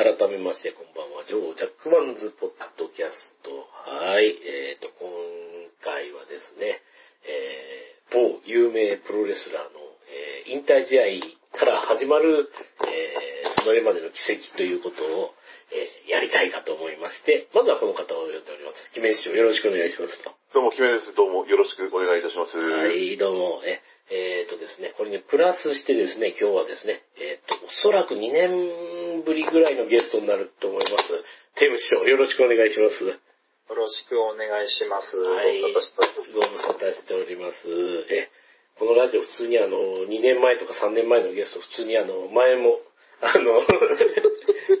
改めまして、こんばんは。ジョー・ジャックマンズ・ポッドキャスト。はい。えっ、と、今回はですね、えー、某有名プロレスラーの、えー引退試合から始まる、えーそれまでの奇跡ということを、えーやりたいかと思いまして、まずはこの方を呼んでおります。キメ師匠よろしくお願いしますと。どうも、キメです。どうも、よろしくお願いいたします。は。い、どうも。え、えーとですね、これにプラスしてですね、今日はですね、えーと、おそらく2年ぶりぐらいのゲストになると思います。テーム師匠、よろしくお願いします。よろしくお願いします。はいご無沙汰してご無沙汰しております。え、このラジオ普通にあの、2年前とか3年前のゲスト、普通にあの、前も、あの、昨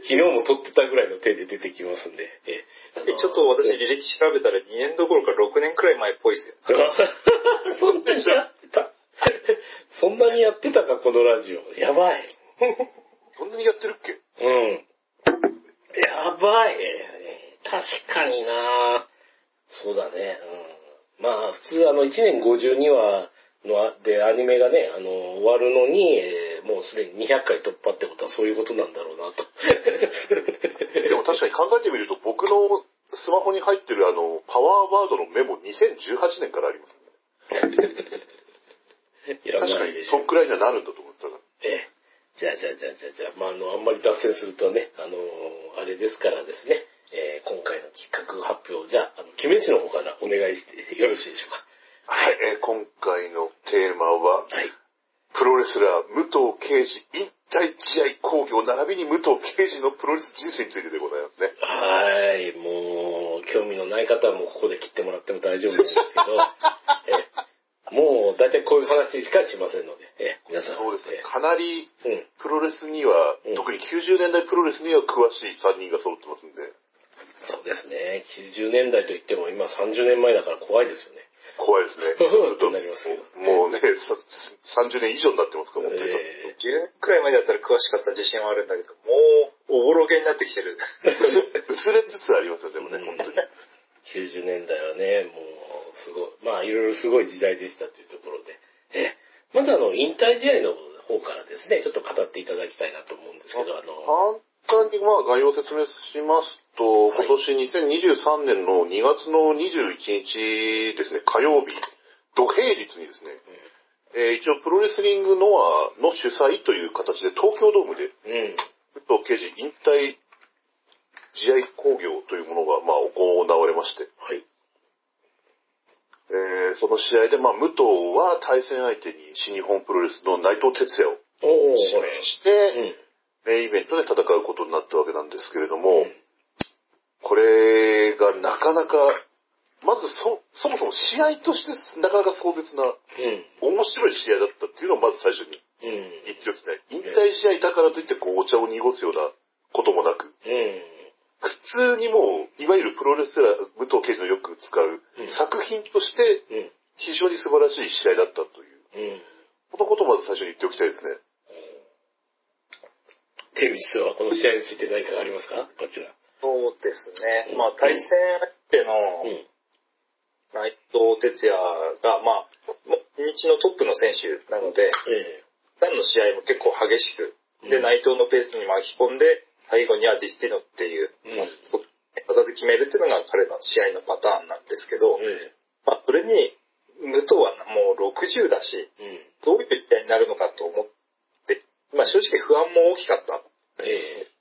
日も撮ってたぐらいの手で出てきますんで、え、ちょっと私履歴調べたら2年どころか6年くらい前っぽいですよ。そんなにやってた？そんなにやってたか、このラジオ。やばい。そんなにやってるっけ？うん。やばい。確かになそうだね。うん。まあ、普通、あの、1年52話の、で、アニメがね、あの、終わるのに、えーもうすでに200回突破ってことはそういうことなんだろうなと。でも確かに考えてみると、僕のスマホに入ってるあの、パワーワードのメモ2018年からあります。やば確かにそんくらいにはなるんだと思ってたから。ええ。じゃあ、じゃあ、じゃあ、じゃあ、じゃあ、まあ、あの、あんまり脱線するとね、あの、あれですからですね、えー今回の企画発表、じゃあ、あの、決め士の方からお願いしてよろしいでしょうか。はい、えー今回のテーマは、はい。プロレスラー、武藤敬司引退試合工業、並びに武藤敬司のプロレス人生についてでございますね。はい、もう、興味のない方はもうここで切ってもらっても大丈夫なんですけど、え もう大体こういう話しかしませんので、え皆さん。そうですねえ。かなりうん。プロレスには、うん特に90年代プロレスには詳しい3人が揃ってますんで、そうですね。90年代といっても今30年前だから怖いですよね。怖いですね。うんとなりますけどもうね、さ30年以上になってますから、本当に。え10年くらい前だったら詳しかった自信はあるんだけど、もう、おぼろげになってきてる。薄れつつありますよ、でもね、うん本当に。90年代はね、もう、すごい、まあ、いろいろすごい時代でしたというところで、えまずあの、引退試合の方からですね、ちょっと語っていただきたいなと思うんですけど、あの、簡単にまあ概要を説明しますと、はい。今年2023年の2月の21日ですね、火曜日、土平日にですね、えー一応プロレスリングノアの主催という形で東京ドームでうん、武藤敬司引退試合興行というものがまあ行われまして、はい、えーその試合でまあ武藤は対戦相手に新日本プロレスの内藤哲也を指名して、うん。メインイベントで戦うことになったわけなんですけれども、うん。これがなかなか、まずそ、そもそも試合としてなかなか壮絶な、うん、面白い試合だったっていうのをまず最初にうん、言っておきたい。引退試合だからといってこうお茶を濁すようなこともなく、うん、普通にもう、いわゆるプロレスラー、武藤敬司のよく使ううん作品としてうん、非常に素晴らしい試合だったという、うん。このことをまず最初に言っておきたいですね。テレビ師はこの試合について何かありますか？こちら。そうですね。うんまあ、対戦相手のうん、内藤哲也が、まあ、日のトップの選手なので、え何の試合も結構激しく、で、うん内藤のペースに巻き込んで、最後にはディスティノっていう、技で決めるっていうのが彼の試合のパターンなんですけど、ええまあ、それに、武藤はもう60だし、うん、どういう試合になるのかと思って、まあ正直不安も大きかった。ええ。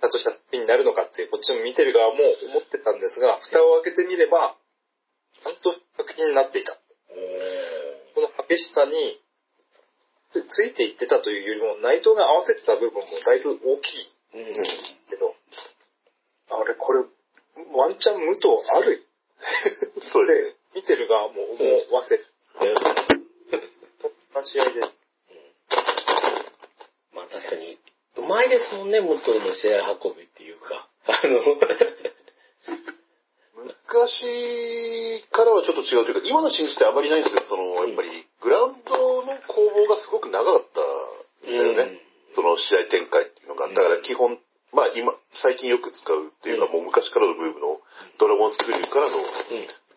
だとした作品になるのかってこっちも見てる側も思ってたんですが、蓋を開けてみれば、ちゃんと作品になっていた。おこの激しさにつついていってたというよりも、内藤が合わせてた部分もだいぶ大きいーうん、けど、あれ、これ、ワンチャン無糖ある？そうで。見てる側も思わせる。そんな試合で。まあ確かに、うまいですもんね、武藤の試合運びっていうか。あの、昔からはちょっと違うというか、今の新日ってあまりないんですけど、その、やっぱり、グラウンドの攻防がすごく長かったんだよね。その試合展開っていうのが。だから基本、まあ今、最近よく使うっていうか、うんもう昔からのムーブのドラゴンスクリューからの、うん。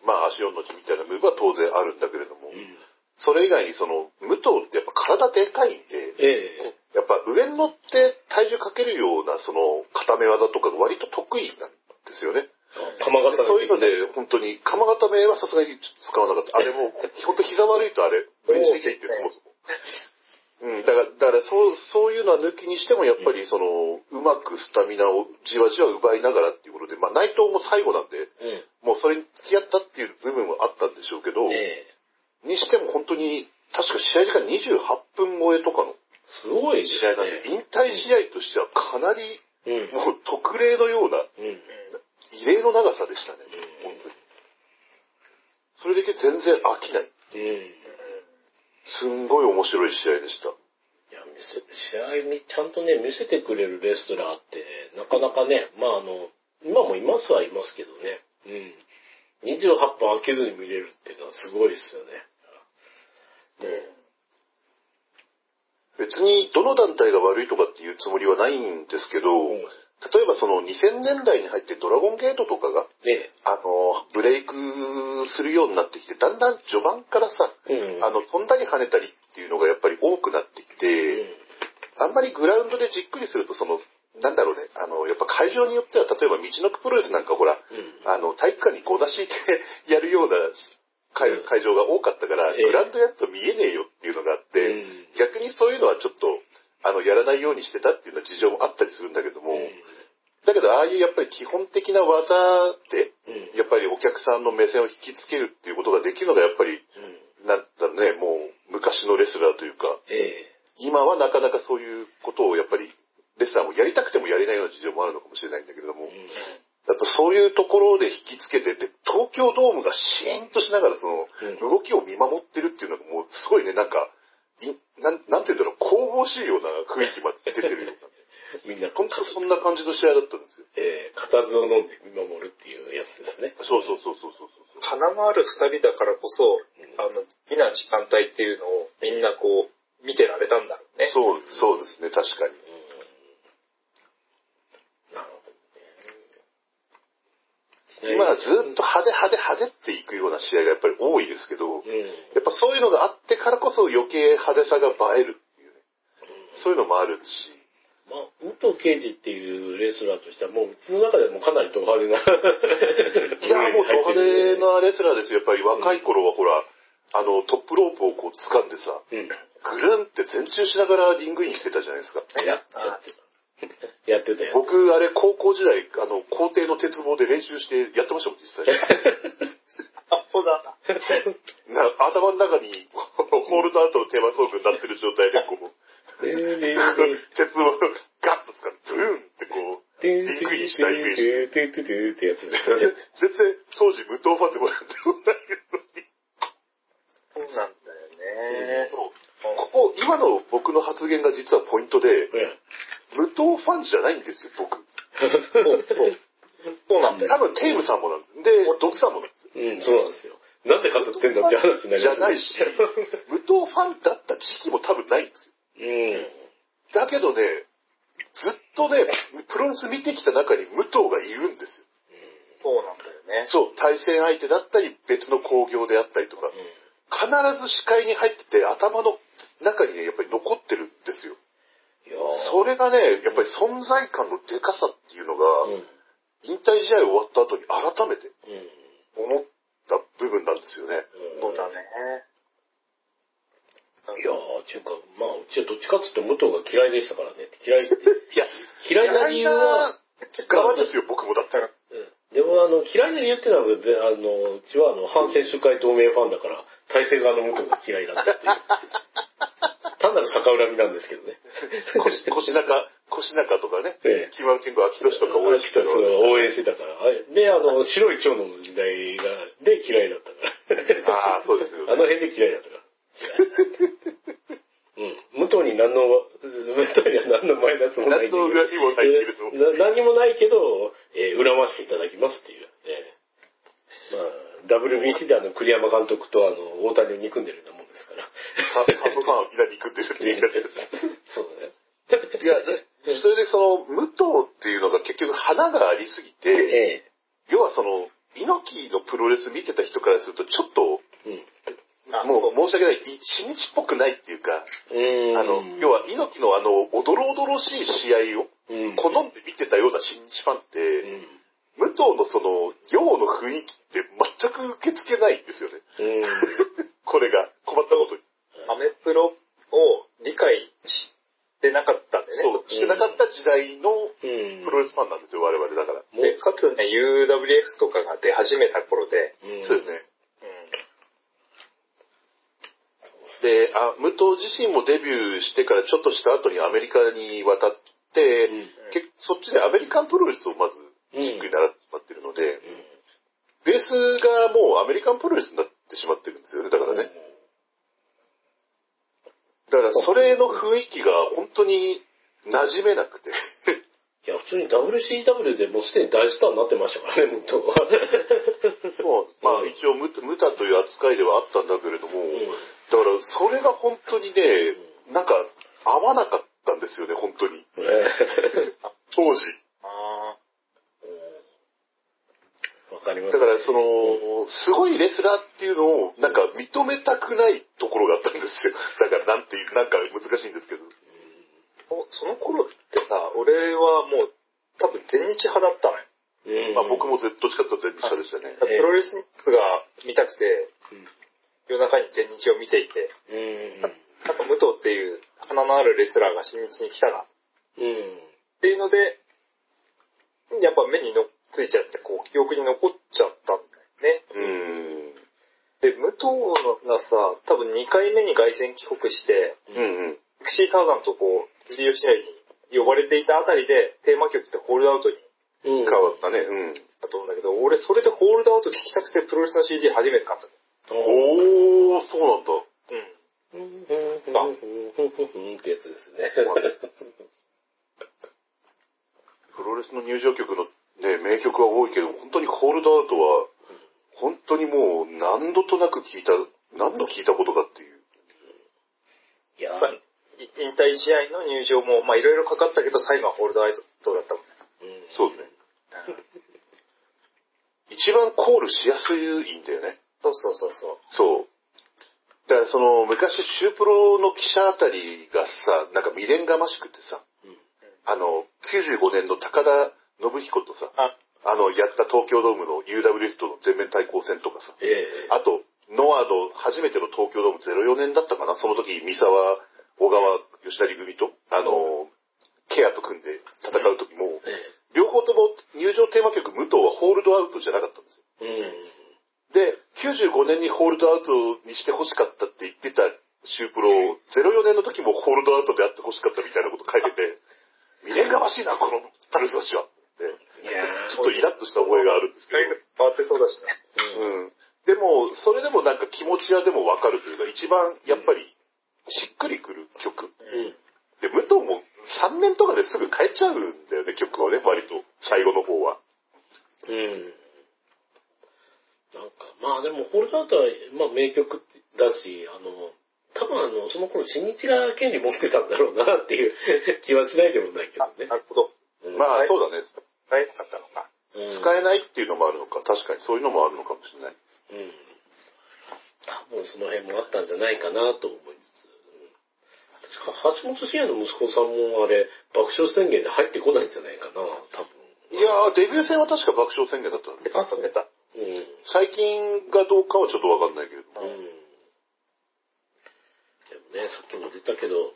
まあ足4の字みたいなムーブは当然あるんだけれども、うん。それ以外にその、武藤ってやっぱ体でかいんで、ええやっぱ上に乗って体重かけるようなその固め技とかが割と得意なんですよね。鎌型そういうので、本当に、鎌固めはさすがに使わなかった。あれもう、本当膝悪いとあれ、きないって、そもそも。うん、だから、だからそう、そういうのは抜きにしても、やっぱりその、うまくスタミナをじわじわ奪いながらっていうことで、まあ内藤も最後なんで、うん。もうそれに付き合ったっていう部分はあったんでしょうけど、ええにしても本当に、確か試合時間28分超えとかのすごい試合なんで、ね。引退試合としてはかなり、うん。もう特例のような、うん。異例の長さでしたね、本当に。それだけ全然飽きない。うん。すんごい面白い試合でした。いや、見せ、試合にちゃんとね、見せてくれるレストラーって、なかなかね、まああの、今もいますはいますけどね。うん。28分飽きずに見れるっていうのはすごいですよね。別にどの団体が悪いとかっていうつもりはないんですけど、うん例えばその2000年代に入ってドラゴンゲートとかが、ねあの、ブレイクするようになってきて、だんだん序盤からさ、うん。あの、飛んだり跳ねたりっていうのがやっぱり多くなってきて、あんまりグラウンドでじっくりすると、その、なんだろうね、あの、やっぱ会場によっては、例えば道のくプロレスなんかほら、うん。あの、体育館にご出しって やるような会場が多かったから、ええ。グラウンドやると見えねえよっていうのがあって、うん。逆にそういうのはちょっと、あの、やらないようにしてたっていうような事情もあったりするんだけども、だけど、ああいうやっぱり基本的な技で、うん。やっぱりお客さんの目線を引きつけるっていうことができるのが、やっぱり、うん。なんだろうね、もう、昔のレスラーというか、ええ。今はなかなかそういうことをやっぱり、レスラーもやりたくてもやれないような事情もあるのかもしれないんだけれども、うん。やっぱそういうところで引きつけて、で、東京ドームがシーンとしながらその、うん動きを見守ってるっていうのがもうすごいね、なんか、いなんなんていうんだろう、神々しいような雰囲気まで出てるような。みんな、本当そんな感じの試合だったんですよ。ええ、固唾を飲んで見守るっていうやつですね。そうそうそうそうそうそう。花のある二人だからこそ、あの、美な時間帯っていうのをみんなこう、見てられたんだろうね。そう、そうですね、確かに。なるほどね。今はずっと派手派手派手っていくような試合がやっぱり多いですけど、うん。やっぱそういうのがあってからこそ余計派手さが映えるっていうね。そういうのもあるし、まあ、武藤敬司っていうレスラーとしては、もううちの中でもかなりド派手な。いや、もうド派手な。なレスラーですよ。やっぱり若い頃はほら、あの、トップロープをこう掴んでさ、うん。ぐるんって前宙しながらリングインしてたじゃないですか。や、やってた。やってたよ。僕、あれ、高校時代、あの、校庭の鉄棒で練習してやってましたもん、実際。あ、ほだ。な頭の中に、ホールドアウトのテーマソングになってる状態で、こう、ででで鉄棒をガッと掴んで、ブーンってこう、でリングインしたイメージ。ででででってやつですよね。全然、当時無党ファンでもなんでもないのに。そうなんだよね。ここ、今の僕の発言が実はポイントで、え無党ファンじゃないんですよ、僕。そうなんだよ。多分、テイムさんもなんです。で、ドクさんもなんですよ。えうん、そうなんですよ。なんで語ってんだって話になりますじゃないし、無党ファンだった時期も多分ないんですよ。うん。だけどね、ずっとね、プロレス見てきた中に武藤がいるんですよ。そうなんだよね。そう、対戦相手だったり、別の興行であったりとか、必ず視界に入ってて、頭の中にね、やっぱり残ってるんですよ。いやーそれがね、やっぱり存在感のでかさっていうのが、うん。引退試合終わった後に改めてうん。思った部分なんですよね。そうだね。いやー、ちゅうか、まあ、うちはどっちかっていうと武藤が嫌いでしたからね。嫌いって。いや、嫌いな理由は、側ですよ、僕もだったら。うんでもあの、嫌いな理由っていうのは、であの、うちはあの、反選手会同盟ファンだから、体制側の武藤が嫌いなんだっていう。単なる逆恨みなんですけどね。腰腰中、腰中とかね、ええキーマルキング秋広とか応援してたそうの応援してたから。あで、あの、白い蝶野の時代が、で嫌いだったから。ああ、そうですよね。あの辺で嫌いだったから。うん。武藤に何の、武藤には何のマイナスもない何の恨みもないけれど。な何もないけど、えー恨ませていただきますっていう。えーまあ、WBC であの、栗山監督とあの、大谷を憎ん。でるようなもん。ですから。カカープファンはみん。な憎ん。でるって言い方です。そうだね。いや、それでその、武藤っていうのが結局花がありすぎて、え要はその、猪木のプロレス見てた人からすると、ちょっと、あもう申し訳ない、い新日っぽくないっていうか、うん。あの、要は猪木のあの、おどろおどろしい試合をうん、好んで見てたような新日ファンって、うん。武藤のその、陽の雰囲気って全く受け付けないんですよね。うん。これが、困ったことに。アメプロを理解してなかったんでね。そう、してなかった時代のうん。プロレスファンなんですよ、我々だから。もで、かつね、UWF とかが出始めた頃で、うんそうですね。うんで、あ、武藤自身もデビューしてからちょっとした後にアメリカに渡って、うんけそっちでアメリカンプロレスをまずじっくり習ってしまってるので、ベースがもうアメリカンプロレスになってしまってるんですよね、だからね。だからそれの雰囲気が本当に馴染めなくて。いや、普通に WCW でもうすでに大スターになってましたからね、武藤は。もう、まあ一応ムタムタという扱いではあったんだけれども、だからそれが本当にね、なんか合わなかったんですよね、本当に。当時。あわかります、だからそ、の、すごいレスラーっていうのをなんか認めたくないところがあったんですよ。だからなんていう、なんか難しいんですけど。その頃ってさ、俺はもう多分全日派だったのよ。うんまあ僕もどっちかっていうと全日派でしたね。プロレスが見たくて、夜中に全日を見ていて、うん。なんか武藤っていう花のあるレスラーが新日に来たなっうん。ていうので、やっぱ目にのっついちゃって、こう、記憶に残っちゃったんだよね。うーん。で、武藤がさ、多分2回目に凱旋帰国して、うんうん。クシーターザンとこう、辻吉成に呼ばれていたあたりで、テーマ曲ってホールドアウトにうん。変わったね。うん。だと思うんだけど、俺それでホールドアウト聞きたくてプロレスの CD 初めて買ったの。おー、そうなんだ。うん。うん。うん。ってやつですね。プロレスの入場曲のね、名曲は多いけど、本当にホールドアウトは、本当にもう何度となく聞いた、何度聞いたことかっていう。いや引退試合の入場も、まあいろいろかかったけど、最後はホールドアウトだったもんね。うんそうですね。一番コールしやすいんだよね。そうそうそうそう。そう。だからその昔シュープロの記者あたりがさ、なんか未練がましくてさ、うんあの、95年の高田信彦とさ、あ、あの、やった東京ドームの UWF との全面対抗戦とかさ、ええあと、ノアの初めての東京ドーム04年だったかなその時、三沢、小川、吉成組と、あの、ケアと組んで戦う時も、え両方とも入場テーマ曲、武藤はホールドアウトじゃなかったんですよ。えうん。で、95年にホールドアウトにして欲しかったって言ってたシュープロ、04年の時もホールドアウトであって欲しかったみたいなこと書いてて、未練がましいな、このプロレスの人は。でいちょっとイラッとした覚えがあるんですけど。変わってそうだしね。うん。でも、それでもなんか気持ちはでもわかるというか、一番やっぱりしっくりくる曲。うん。で、武藤も3年とかですぐ変えちゃうんだよね、曲をね、割と。最後の方は。うん。なんか、まあでも、ホールドアウトは、まあ名曲だし、あの、多分あの、その頃、新日が権利持ってたんだろうなっていう 気はしないでもないけどあ、ね。なるほど。うんまあ、はいそうだね。使えなかったのか。うん使えないっていうのもあるのか、確かにそういうのもあるのかもしれない。うん。多分その辺もあったんじゃないかなと思いつつ。うん確か橋本真也の息子さんもあれ、爆笑宣言で入ってこないんじゃないかな、多分。いやー、デビュー戦は確か爆笑宣言だったんですあ、そう出た。うん。最近がどうかはちょっとわかんないけれども。うん。でもね、さっきも出たけど、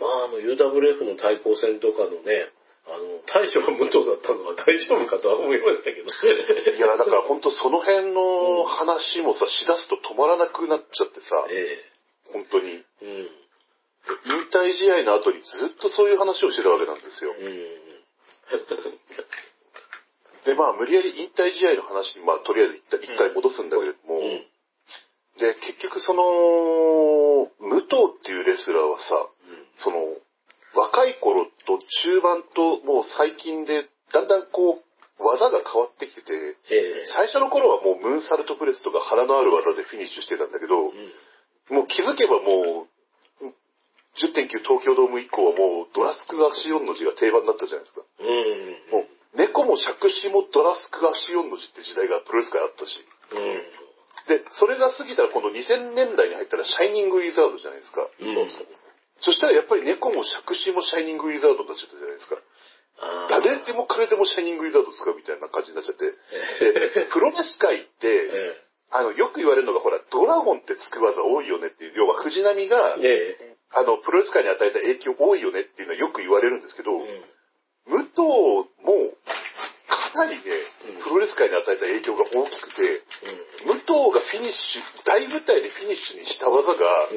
まあ、あの、UWF の対抗戦とかのね、あの、大将が武藤だったのは大丈夫かとは思いましたけど。いや、だから本当その辺の話もさ、しだすと止まらなくなっちゃってさ、え本当に。えうん。引退試合の後にずっとそういう話をしてるわけなんですよ。うん。で、まあ、無理やり引退試合の話に、まあ、とりあえず一回一回戻すんだけれども、うん。で、結局その、武藤っていうレスラーはさ、その、若い頃と中盤ともう最近で、だんだんこう、技が変わってきてて、ええ最初の頃はもうムーンサルトプレスとか鼻のある技でフィニッシュしてたんだけど、うん。もう気づけばもう、10.9東京ドーム以降はもうドラスク足4の字が定番になったじゃないですか。うん。もう猫も杓子もドラスク足4の字って時代がプロレス界あったし。うん。で、それが過ぎたら今度2000年代に入ったらシャイニングウィザードじゃないですか。うん。そしたらやっぱり猫も杓子もシャイニングウィザードになっちゃったじゃないですか。誰でも彼でもシャイニングウィザード使うみたいな感じになっちゃって。で、プロレス界って、えあの、よく言われるのが、ほら、ドラゴンってつく技多いよねっていう、要は藤波がえ、えあの、プロレス界に与えた影響多いよねっていうのはよく言われるんですけど、藤も、かなりねうん、プロレス界に与えた影響が大きくて、武藤がフィニッシュ、大舞台でフィニッシュにした技が。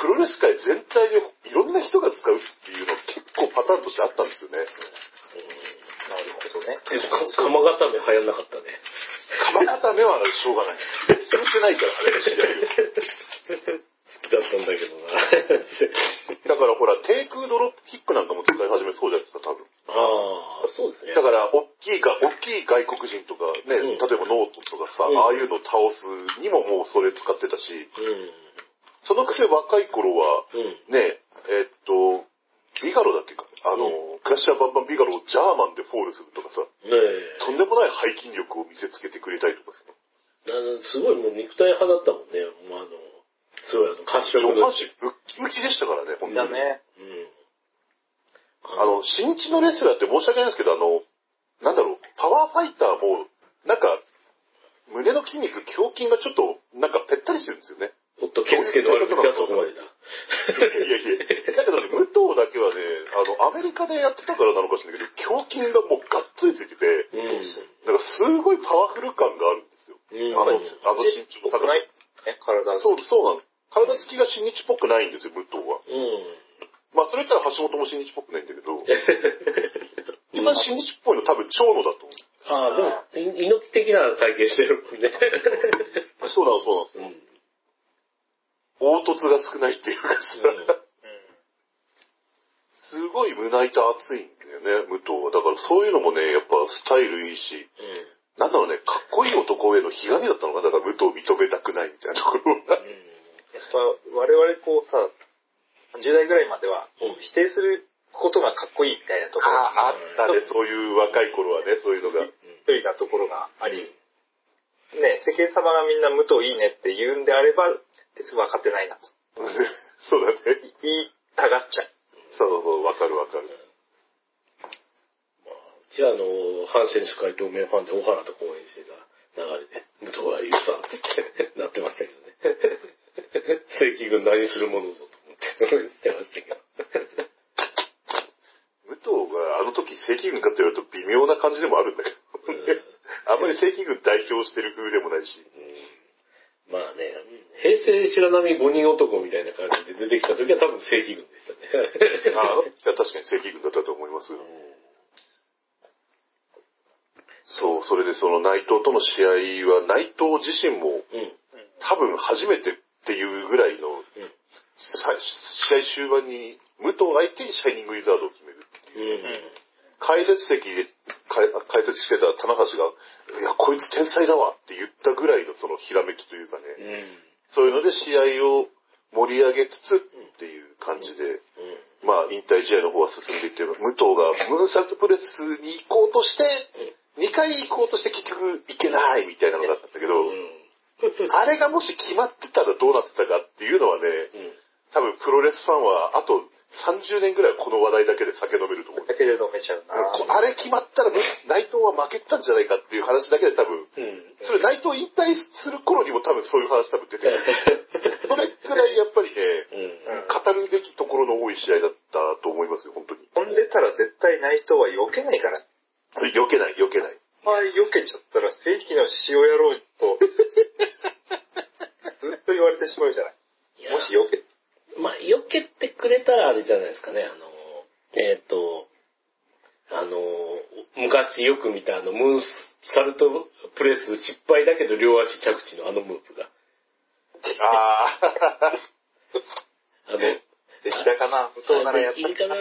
プロレス界全体でいろんな人が使うっていうの結構パターンとしてあったんですよね。なるほどね。でもか鎌固め流行んなかったね。鎌固めはしょうがない。聞いてないから、あれ試合を。好きだったんだけどな。だからほら、低空ドロップキックなんかも使い始めそうじゃないですか、多分。ああ、そうですね。だから、大きいが、大きい外国人とかね、うん例えばノートンとかさ、うんああいうのを倒すにももうそれ使ってたし、うん。そのくせ若い頃は、うん。ね、えっと、ビガロだっけか、あの、うクラッシャーバンバンビガロをジャーマンでフォールするとかさ、ねえ。とんでもない背筋力を見せつけてくれたりとかさ、すごいもう肉体派だったもんね。もうあの、すごいあの、褐色の。上半身ムッキムキでしたからね、本当に。だね。うん。あの、新日のレスラーって申し訳ないですけど、あの、なんだろう、パワーファイターも、なんか、胸の筋肉、胸筋がちょっと、なんかぺったりしてるんですよね。おっと、ケンスケの悪口はそこまでだ。いやいや、だけどね、武藤だけはね、あの、アメリカでやってたからなのかしらないけど、胸筋がもうがっつりついてて、うん。なんかすごいパワフル感があるんですよ。うんあの、あの身長の高さないね、体そう、そうなの。体つきが新日っぽくないんですよ、武藤は。うん。まあ、それ言ったら橋本も新日っぽくないんだけど、一番新日っぽいの多分長野だと思ああ、でも、い猪木的な体型してるもんね。う。そうなの、そうなの。うん。凹凸が少ないっていうかさ、すごい胸板厚いんだよね、武藤は。だからそういうのもね、やっぱスタイルいいし、なんだろうね、かっこいい男へのひがみだったのかな？だから武藤を認めたくないみたいなところが。やっぱ我々こうさ、10代ぐらいまではうん否定することがかっこいいみたいなところああったね、そういう若い頃はね、そういうのが。一人なところがあり、ね、世間様がみんな武藤いいねって言うんであれば、別に分かってないなと。そうだね。言いたがっちゃう。そうそう、わかるわかる。じゃあ、あの、阪神主会同盟ファンで小原と公演してた流れで、武藤は言うさってなってましたけどね。正規軍何するものぞと思って言ってましたけど。武藤があの時正規軍かって言われると微妙な感じでもあるんだけど、ね、あんまり正規軍代表してる風でもないし。うんまあね、平成白波5人男みたいな感じで出てきた時は多分正規軍でしたね。ああ確かに正規軍だったと思います。そう、それでその内藤との試合は内藤自身もうん。多分初めてっていうぐらいの、さ試合終盤に武藤相手にシャイニングウィザードを決めるってういう。ん。解説席でか解説してた棚橋が、いや、こいつ天才だわって言ったぐらいのそのひらめきというかね、うん。そういうので試合を盛り上げつつっていう感じで、まあ引退試合の方は進んでいって、武藤がムーンサルトプレスに行こうとして、2回行こうとして結局行けないみたいなのがあったんだけど、あれがもし決まってたらどうなってたかっていうのはね、多分プロレスファンはあと30年ぐらいこの話題だけで酒飲めると思う。だけで飲めちゃうな。あれ決まったら内藤は負けてたんじゃないかっていう話だけで多分、うん。それ内藤引退する頃にも多分そういう話多分出てくる。それくらいやっぱりね、うん。語るべきところの多い試合だったと思いますよ、本当に。飛んでたら絶対内藤は避けないから。避けない、避けない。ああ、避けちゃったら正規の塩野郎と、ずっと言われてしまうじゃない。いやもし避け、まあ、避けてくれたらあれじゃないですかね、あの、えっ、と、あの、昔よく見たあの、ムーンサルトプレス失敗だけど両足着地のあのムーブが。ああ、あの、できたかな武藤ならやったできるかな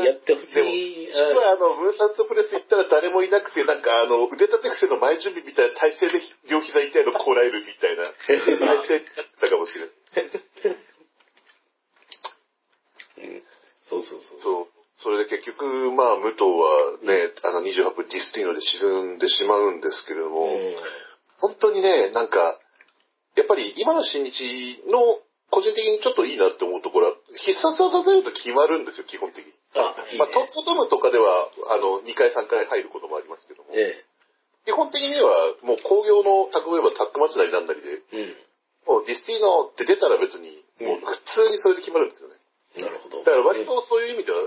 やってほしでも、い。自分はあの、ムーンサルトプレス行ったら誰もいなくて、なんかあの、腕立て伏せの前準備みたいな体勢で両膝痛いのこらえるみたいな体勢になってたかもしれない。うんそうそうそう。そう。それで結局、まあ、武藤はね、あの28分ディスティーノで沈んでしまうんですけれども、うん本当にね、なんか、やっぱり今の新日の個人的にちょっといいなって思うところは、必殺技させると決まるんですよ、基本的に。あ、いいねまあ、トップドムとかでは、あの、2回3回入ることもありますけども、え基本的にはもう工業のタッグウェーバータッグマッチなりなんなりで、え。もうディスティーノって出たら別に、もう普通にそれで決まるんですよね。うん。なるほど。だから割とそういう意味では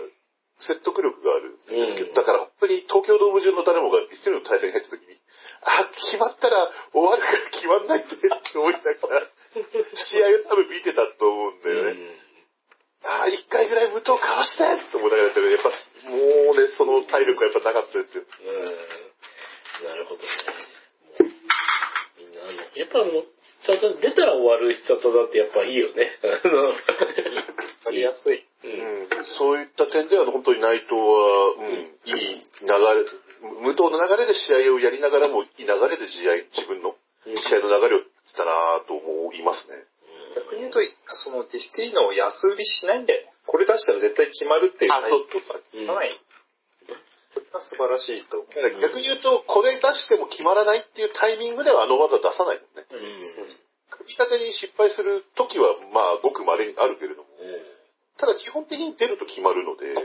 説得力があるんですけど、うんだから本当に東京ドーム中の誰もがディスティーノの対戦に入った時に、あ、決まったら終わるから決まんないってって思いながら、試合を多分見てたと思うんだよね。うんああ、一回ぐらい武藤かわしてと思いながらやったけど、やっぱもうね、その体力はやっぱなかったですよ。うんなるほどね。みんな、あの、やっぱあの、ちゃんと出たら終わる必殺技ってやっぱいいよね。あのわかりやすい。う。うんん、そういった点では本当に内藤は、うん、いい流れ、無藤の流れで試合をやりながらも、いい流れで試合、自分の試合の流れをしたなと思いますね。逆に言うと、そのディスティーノを安売りしないんだよね。これ出したら絶対決まるっていうあ、そうそうそう。うんかない。素晴らしいと逆に言うと、これ出しても決まらないっていうタイミングではあの技出さないもんね。うん。組み立てに失敗する時は、まあ、ごく稀にあるけれども、ただ基本的に出ると決まるので、うん。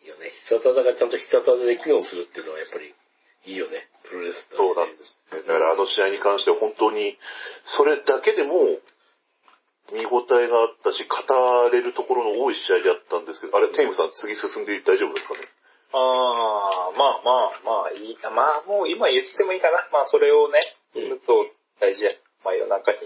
いいよね。必殺技がちゃんと必殺技で機能するっていうのはやっぱりいいよね。プロレスだそうなんです。だからあの試合に関しては本当に、それだけでも、見応えがあったし、語れるところの多い試合であったんですけど、あれ、テイムさん次進んで大丈夫ですかね？ああ、まあまあまあいい。まあもう今言ってもいいかな。まあそれをね、うんむと大事や。まあ夜中に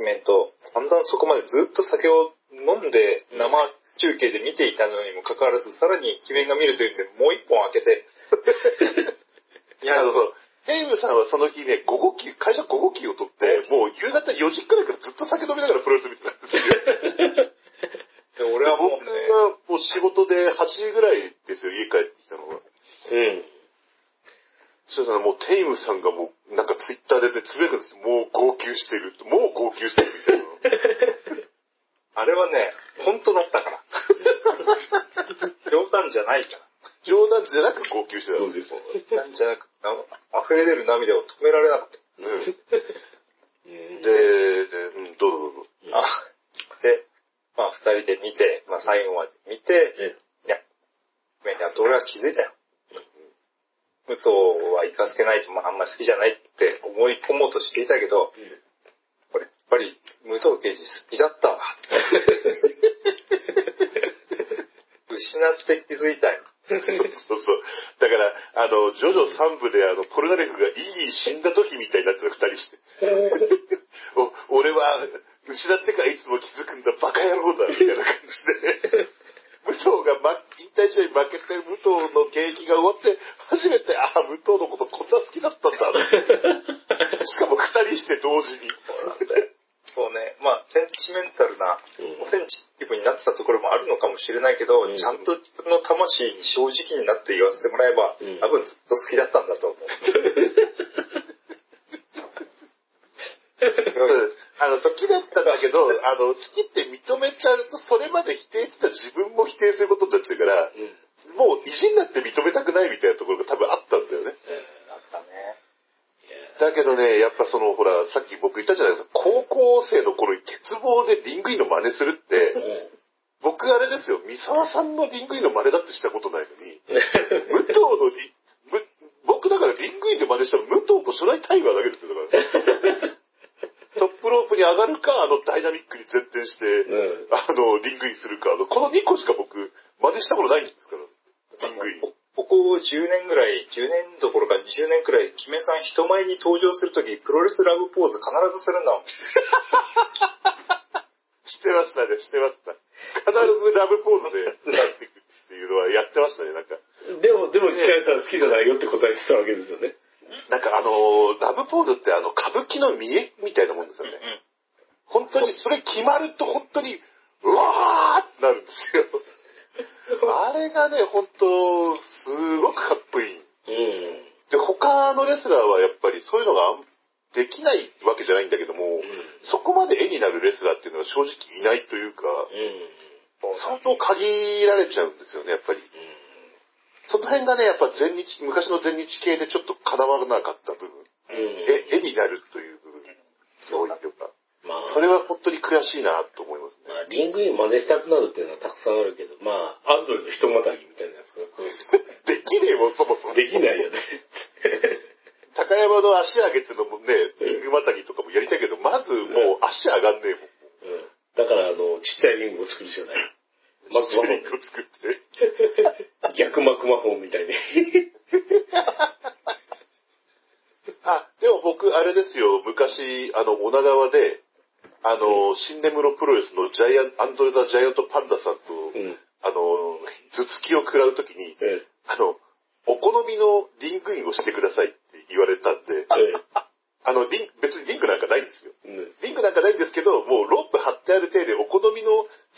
決めんと、散々そこまでずっと酒を飲んでうん生中継で見ていたのにもかかわらず、さらに決めが見るというんで、もう一本開けて。いや、あのそうテイムさんはその日ね、午後休、会社午後休を取って、もう夕方4時くらいからずっと酒飲みながらプロレス見てたんですよ。で俺はも僕うね、がもう仕事で8時ぐらいですよ、家帰ってきたのが。うん。そしたらもうテイムさんがもうなんかツイッターでねつぶやくんですよ。もう号泣してる。もう号泣してるみたいな。あれはね、本当だったから。冗談じゃないから。冗談じゃなく号泣してたんですよ。なんじゃなく、な溢れ出る涙を止められなかった。うんうんで、でうん、どうぞどうぞ。あ、で、まあ二人で見て、まあ最後まで見て、えいや、ごめんやっと俺は気づいたよ。武藤は行かせてないと、まああんまり好きじゃないって思い込もうとしていたけど、これやっぱり武藤刑事好きだったわ。失って気づいたよ。そうそう。だから、あの、ジョジョ3部で、あの、ポルナレフがいい死んだ時みたいになってた二人して。お俺は、失ってからいつも気づくんだ、バカ野郎だ、みたいな感じで。武藤が、ま、引退試合に負けて、武藤の現役が終わって、初めて、ああ、武藤のことこんな好きだったんだ。しかも二人して同時に。そうね、まあセンチメンタルな、うんおセンチ気分になってたところもあるのかもしれないけど、うんちゃんと自分の魂に正直になって言わせてもらえば、うん多分ずっと好きだったんだと思う。あの、好きだったんだけど、あの、好きって認めちゃうと、それまで否定してた自分も否定することになっちゃうから、うん。もう意地になって認めたくないみたいなところが多分あったんだよね。あったね。だけどね、やっぱその、ほら、さっき僕言ったじゃないですか、高校生の頃に鉄棒でリングインの真似するって、僕あれですよ、三沢さんのリングインの真似だってしたことないのに、武藤のリ、む僕だからリングインで真似したら武藤と初代タイガーだけですよ、だから。トップロープに上がるか、あのダイナミックに前転して、うん。あの、リングインするか、この2個しか僕、真似したことないんですから、リングイン。ここ10年ぐらい、10年どころか20年くらい、キメさん人前に登場するとき、プロレスラブポーズ必ずするんだもん。してましたね、してました。必ずラブポーズで出していくっていうのはやってましたね、なんか。でも、でも聞かれたら好きじゃないよって答えてたわけですよね。なんかあのーラブポーズってあの、歌舞伎の見えみたいなもんですよね。本当にそれ決まると本当に、うわーってなるんですよ。あれがね、本当、すごくかっこいい。うん。で、他のレスラーはやっぱりそういうのができないわけじゃないんだけども、そこまで絵になるレスラーっていうのは正直いないというか、うん。相当限られちゃうんですよね、やっぱり。その辺がね、やっぱ全日、昔の全日系でちょっと叶わなかった部分。絵になるという部分。そういうか。まあ、それは本当に悔しいなと思いますね。まあ、リングイン真似したくなるっていうのはたくさんあるけど、まあ、アンドレの人またぎみたいなやつかな。できねえもん、そもそも。できないよね。高山の足上げってのもね、リングまたぎとかもやりたいけど、まずもう足上がんねえもん。うん。だから、あの、ちっちゃいリングを作るしかない。マクシリングを作って。マホン。逆マクマホンみたいで。あ、でも僕、あれですよ、昔、あの、女川で、あの、新根室プロレスのジャイアン、アンドレ・ザ・ジャイアント・パンダさん。食らうときに、えあの、お好みのリングインをしてくださいって言われたんで、え。えあの、リン、別にリングなんかないんですよ。え。うん。リングなんかないんですけど、もうロープ張ってある程度、お好みの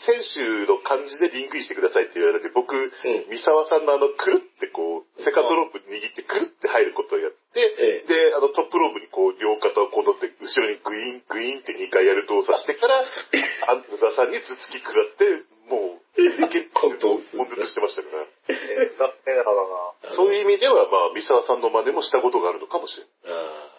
選手の感じでリングインしてくださいって言われて、僕、ん三沢さんのあの、くるってこう、セカンドロープ握ってくるって入ることをやって、ええで、あの、トップロープにこう、両肩をこう乗って、後ろにグイーン、グイーンって2回やる動作してから、アンダさんに頭突き食らって、もう、結構、コントを悶絶してましたから。えー、だってだからな。そういう意味では、まあ、三沢さんの真似もしたことがあるのかもしれない。ああ。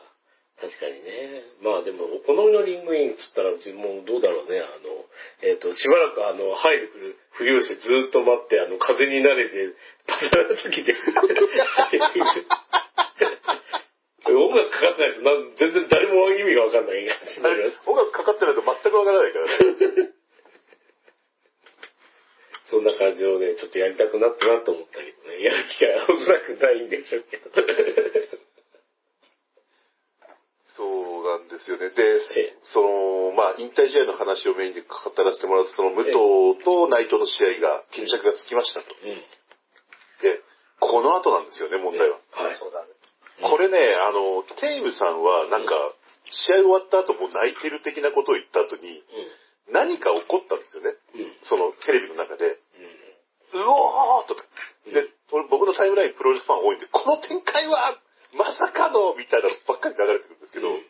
確かにね。まあでも、お好みのリングインっつったら、うちもうどうだろうね。あの、えっ、と、しばらくあの、入るふるふりをしてずーっと待って、あの、風に慣れて、パターンの時で。音楽かかってないとなん全然誰も意味がわかんない 音楽かかってないと全くわからないからね。そんな感じをね、ちょっとやりたくなったなと思ったけどね。やる機会はおそらくないんでしょうけど。そうなんですよね。でええ、その、まあ、引退試合の話をメインで語らせてもらうと、その、武藤と内藤の試合が、決着がつきましたと。うん。で、この後なんですよね、問題は。はい。そうだね。うんこれね、あの、テイムさんは、なんか、試合終わった後もう泣いてる的なことを言った後に、何か起こったんですよね。その、テレビの中で。うおーとか。で、俺僕のタイムラインプロレスファン多いんで、この展開は、まさかの、みたいなのばっかり流れてるんですけど、うん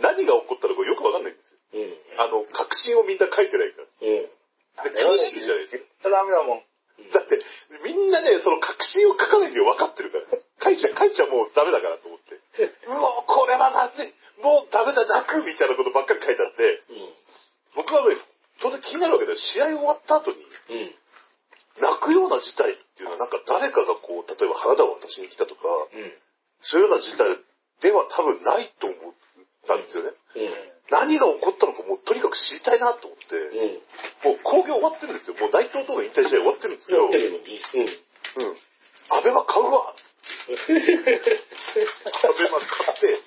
何が起こったのかよくわかんないんですよ。うん。あの、確信をみんな書いてないから。うん。で、書いてるじゃないです言っちゃダメだもん。か。だって、みんなね、その確信を書かないで分かってるから。書いちゃ、書いちゃもうダメだからと思って。うわ、これはまずい。もうダメだ、泣くみたいなことばっかり書いてあって、僕はね、当然気になるわけだよ。試合終わった後に、うん。うん。泣くような事態っていうのは、なんか誰かがこう、例えば花を渡しに来たとか、うん。そういうような事態では多分ないと思ったんですよね。うん。何が起こったのかもうとにかく知りたいなと思って、うん。もう興行終わってるんですよ。もう内藤との引退試合終わってるんですけど。うん。うん。安倍は買うわ安倍は買って、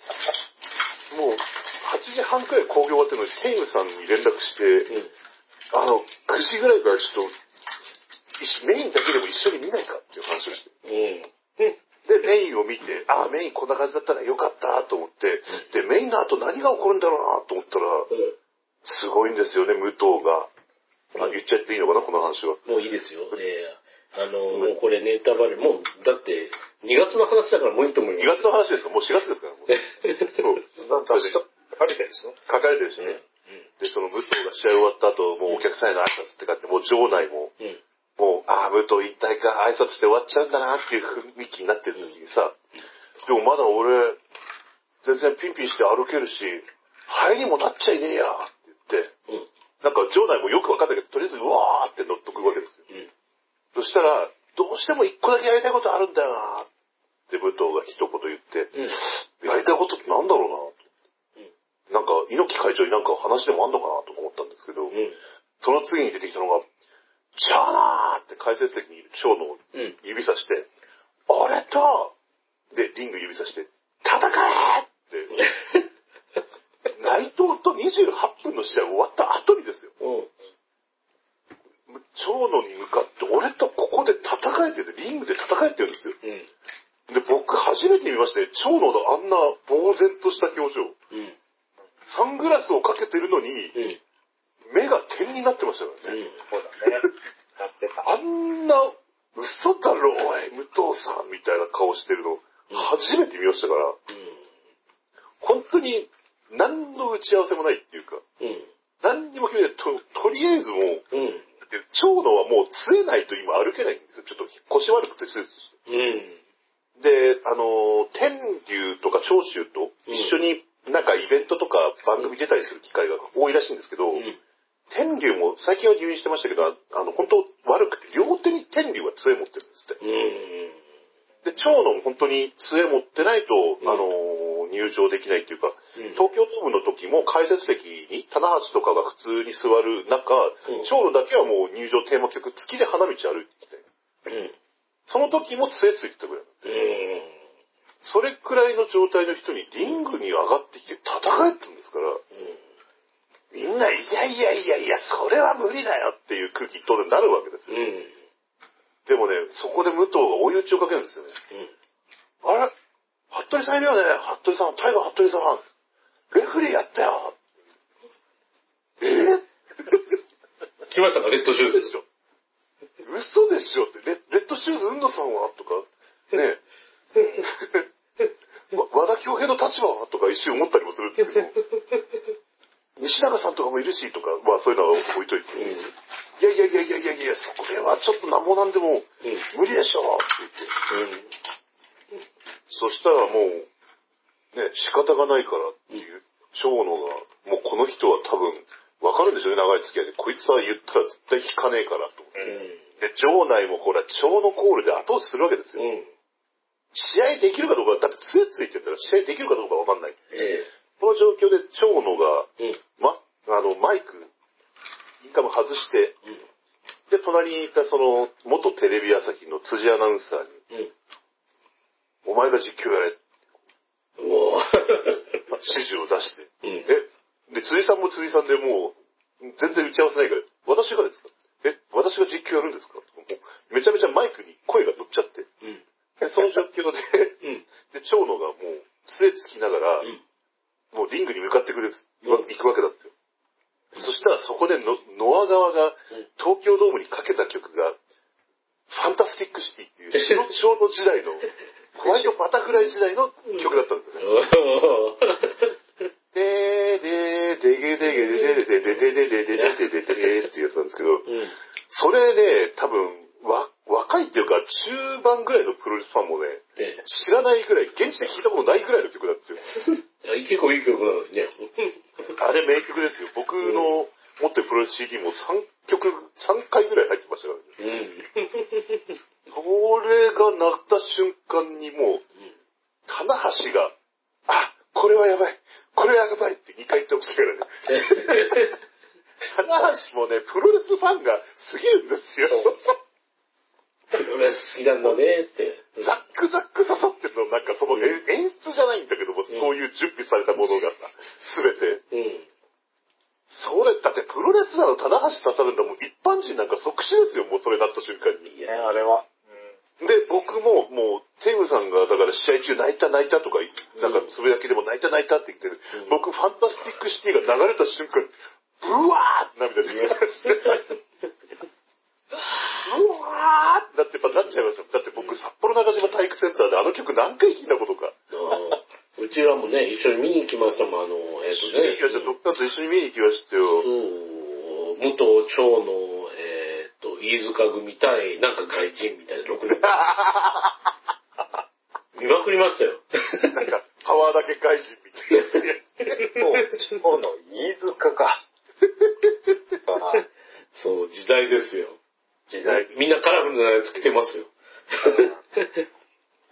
もう8時半くらい興行終わってるのに、テイムさんに連絡して、うん。あの、9時ぐらいからちょっと、メインだけでも一緒に見ないかっていう話をして。うん。で、メインを見て、ああ、メインこんな感じだったらよかったと思って、で、メインの後何が起こるんだろうなと思ったら、すごいんですよね、武藤が。あ、言っちゃっていいのかな、この話は。もういいですよ。ええあの、もうこれネタバレ、もう、だって、2月の話だからもういいと思い2ます。月の話ですか？もう4月ですから、もう。そう。だって、書かれてるしね。書かれてるしね。で、その武藤が試合終わった後、もうお客さんへの挨拶ってかって、もう場内も、うん。もう、ああ、武藤引退か、挨拶して終わっちゃうんだなっていう雰囲気になってる時にさ、でもまだ俺、全然ピンピンして歩けるし、入りもなっちゃいねえやって言って、うん。なんか場内もよくわかんないけど、とりあえず、うわーって乗っとくわけですよ。うん。そしたら、どうしても一個だけやりたいことあるんだよなって武藤が一言言って、うん。やりたいことってなんだろうななんか、猪木会長になんか話でもあんのかなと思ったんですけど、うん。その次に出てきたのが、じゃあなーって解説席にいる長野をうん。指さして、俺と、で、リング指さして、戦えって、内藤と28分の試合終わった後にですよ。うん。長野に向かって、俺とここで戦えてて、リングで戦えてるんですよ。うん。で、僕初めて見ましたね。長野のあんな呆然とした表情。うん。サングラスをかけてるのに、うん。目が点になってましたからね。そうだね。やってた。あんな、嘘だろ、おい、武藤さんみたいな顔してるの、初めて見ましたから、本当に何の打ち合わせもないっていうか、うん。何にも決めて、と、とりあえずもう、長野はもう杖ないと今歩けないんですよ。ちょっと腰悪くて手術して。うん。で、あの、天竜とか長州と一緒になんかイベントとか番組出たりする機会が多いらしいんですけど、うん。天竜も最近は入院してましたけど、あの、本当悪くて、両手に天竜は杖持ってるんですって。うん。で、長野も本当に杖持ってないと、うんあのー入場できないっていうか、うん東京ドームの時も解説席に棚橋とかが普通に座る中、うん長野だけはもう入場テーマ曲付きで花道歩いてきて、うん。その時も杖ついてたぐらい。うん。それくらいの状態の人にリングに上がってきて戦えってんですから、みんな、いやいやいやいや、それは無理だよっていう空気当然なるわけですよ。うん。でもね、そこで武藤が追い打ちをかけるんですよね。うん。あれ？服部さんいるよね？服部さん、タイガー服部さん。レフェリーやったよ。え？ー、来ましたか、レッドシューズ。嘘でしょ嘘でしょって、レレッドシューズ海野さんは？とか、ねわ 和田恭平の立場は？とか一瞬思ったりもするんですけど、西永さんとかもいるしとか、まあそういうのは置いといて、うん。いやいやいやいやいやいや、それはちょっとなんもなんでもうん。無理でしょって言って、うん。そしたらもう、ね、仕方がないからっていう、長野が、もうこの人は多分、わかるんでしょうね、長い付き合いで。こいつは言ったら絶対聞かねえからと。で、場内もほら、長野コールで後押しするわけですよ。うん。試合できるかどうか、だって杖ついてるんだから試合できるかどうかわかんない。えこの状況で長野が。ま、あの、マイク、インカム外して、うん。で、隣にいたその、元テレビ朝日の辻アナウンサーに、うん。お前が実況やれ、おー指示を出して、うん。え、で、辻さんも辻さんでもう、全然打ち合わせないから、私がですか？え、私が実況やるんですか？もうめちゃめちゃマイクに声が乗っちゃって。うん。でその状況で、うん。で、蝶野がもう、杖つきながら、うん。もうリングに向かってくれ、うん行くわけなんですよ。そしたらそこでの、ノア側がうん東京ドームにかけた曲が、ファンタスティックシティっていう 白蝶野時代の、ホワイトバタフライ時代の曲だったんですよね。でーでーでげでげででででででででででででっていうやつなんですけど、うん。それね、多分、わ、若いっていうか、中盤ぐらいのプロレスファンもね、え知らないぐらい、現地で聞いたことないぐらいの曲なんですよ。え。結構いい曲なのにね。あれ名曲ですよ。僕の持ってるプロレス CD も3曲、3回ぐらい入ってましたからね。うん。これが鳴った瞬間にもう、棚橋が、あ、これはやばい、これはやばいって2回言ってましたからね。棚橋もね、プロレスファンが過ぎるんですよ。プロレス好きなん。だねって。ザックザック刺さってるの、なん。かそのえ演出じゃないん。だけども、そういう準備されたものがさ、すべて。うん。それ、だってプロレスラーの棚橋刺さるん。だもん、一般人なん。か即死ですよ、もうそれなった瞬間に。いや、あれは。で、僕ももう、テイムさん。が、だから試合中泣いた泣いたとか、なん。かつぶやきでも泣いた泣いたって言ってる。うん。僕、ファンタスティックシティが流れた瞬間、ブワーって涙出てきました。ブワーってなってやっぱなっちゃいました。だって僕、札幌中島体育センターであの曲何回聴いたことか。うちらもね、一緒に見に行きましたもん、あの、えっ、とね。いや、じゃあ、ドクターと一緒に見に行きましたよ。そう、武藤蝶野、えっ、と、飯塚組対、なんか外人みたいな6人。見まくりましたよ。なんか、パワーだけ外人みたいな。もう、今日の飯塚か。あそう、時代ですよ。時代。みんなカラフルなやつ着てますよ。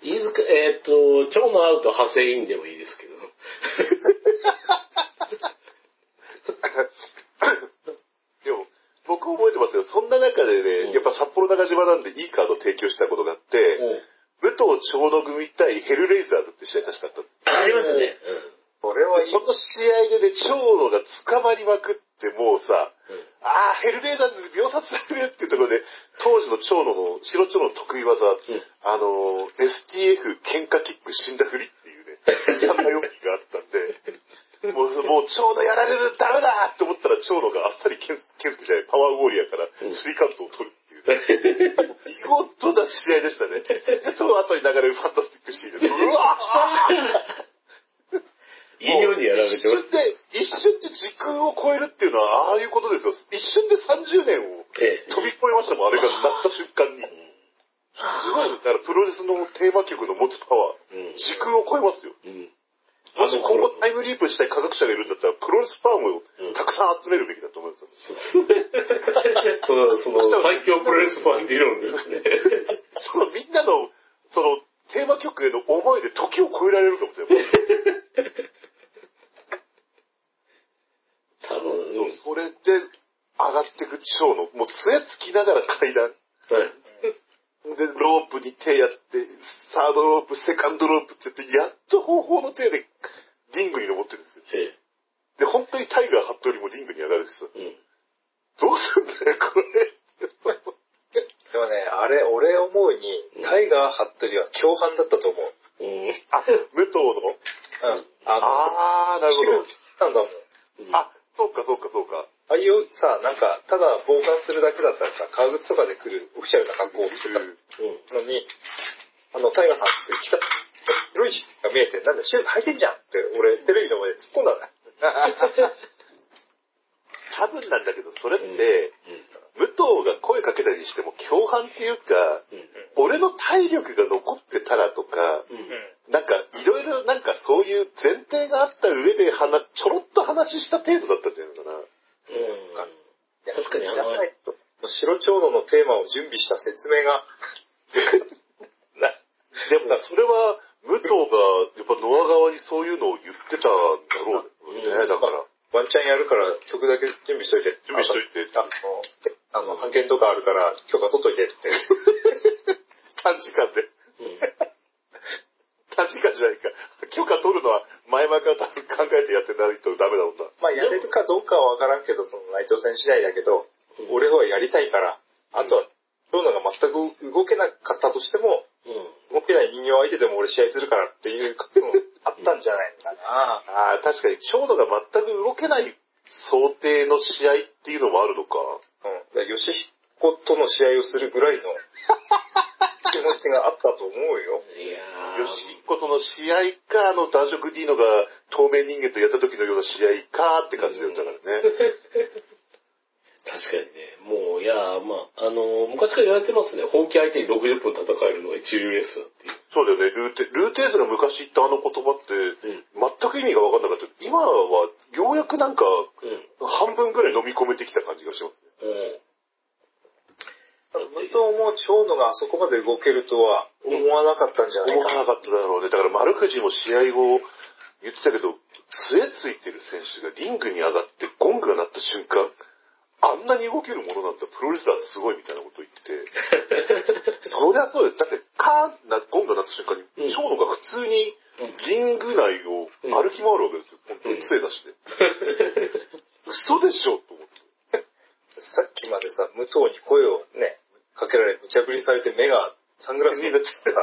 飯塚、えっ、と、長の会うと派生インでもいいですけど。でも、僕覚えてますよ。そんな中でうんね、やっぱ札幌中島なんでいいカード提供したことがあって、武藤蝶野組対ヘルレイザーズって試合確かあったんです。ありますね。これはいい。その試合でね、蝶野が捕まりまくって、もうさ、あー、ヘルレイザーズに秒殺されるっていうところで、当時の蝶野の、白蝶野の得意技、んあの、STF 喧嘩キック死んだふりっていうね、そんな容疑があったんで、もう、もう蝶野やられる、ダメだって思ったら蝶野があっさりケンス、ケンスケじゃない、パワーウォリアーからスリーカウントを取るっていう、ね、見事な試合でしたね。で、その後に流れるファンタスティックシティです。うわーいいようにやられてます。一瞬で、一瞬で時空を超えるっていうのは、ああいうことですよ。一瞬で30年をええ飛び越えましたもん、あれが鳴った瞬間に。すごいですだからプロレスのテーマ曲の持つパワー、うん時空を超えますよ。うんもし今後タイムリープしたい科学者がいるんだったら、プロレスファンをたくさん集めるべきだと思います。その、その、最強プロレスファン理論ですね。そのみんなの、その、テーマ曲への思いで時を超えられるかもしれない。多分、そう、それで上がっていく蝶の、もう杖つきながら階段。はい。で、ロープに手やって、サードロープ、セカンドロープって言って、やっと方法の手でリングに登ってるんですよ。えで、本当にタイガー張ったよりもリングに上がるしさ、え。うん。どうすんだよ、これ。でもね、あれ、俺思うに、タイガー・ハットリは共犯だったと思う。うん。あ、武藤のうん。ああー、なるほの、なんだもん。ど。あ、そうかそうかそうか。ああいうさ、なんか、ただ傍観するだけだったらさ、革靴とかで来るオフィシャルな格好をしてたうんうん。のに、あの、タイガーさんって着た、広いしが見えて、なんだ、シューズ履いてんじゃんって、俺、テレビの前で突っ込んだんだよ。多分なんだけど、それって、武藤が声かけたりしても共犯っていうか、うん。俺の体力が残ってたらとか、うん。うなんか、いろいろなんかそういう前提があった上で話、ちょろっと話した程度だったんじゃないのかな。うん。確かにあの白蝶野のテーマを準備した説明が、なでも、それは、武藤が、やっぱノア側にそういうのを言ってたんだろうね。うんだから、ワンチャンやるから曲だけ準備しといて。準備しといてあの、あの、案件とかあるから許可取っといてって。短時間で。うん。短時間じゃないか。許可取るのは前々から多分考えてやってないとダメだもんな。まあやれるかどうかはわからんけど、その内藤戦次第だけど、うん俺はやりたいから、あとは、ローナが全く動けなかったとしても、うん。動けない人形相手でも俺試合するからっていうこともあったんじゃないのかな。ああ、確かに、長野が全く動けない想定の試合っていうのもあるのか。うん。吉彦との試合をするぐらいの 気持ちがあったと思うよ。いやよしっことの試合か、あの、男色 D のが透明人間とやった時のような試合かって感じだったからね。確かにね。もう、いやまあ、あの、昔から言われてますね。本気相手に60分戦えるのが一流レースだっていう。そうだよね、ルーテ、ルーテーズが昔言ったあの言葉って、ん全く意味が分かんなかった。今は、ようやくなんか、うん。半分ぐらい飲み込めてきた感じがしますね。うん。武藤も長野があそこまで動けるとは思わなかったんじゃないかな。思わなかっただろうね。だから丸藤も試合後言ってたけど、杖ついてる選手がリングに上がってゴングが鳴った瞬間、あんなに動けるものなんだ、プロレスラーってすごいみたいなこと言ってて。そりゃそうです。だって、カーンってなゴングが鳴った瞬間に、うん長野が普通にリング内を歩き回るわけですよ。本当に杖出して。嘘でしょと思って。さっきまでさ、武藤に声をね、かけられ、無茶ぶりされて目がサングラスになっちゃってさ、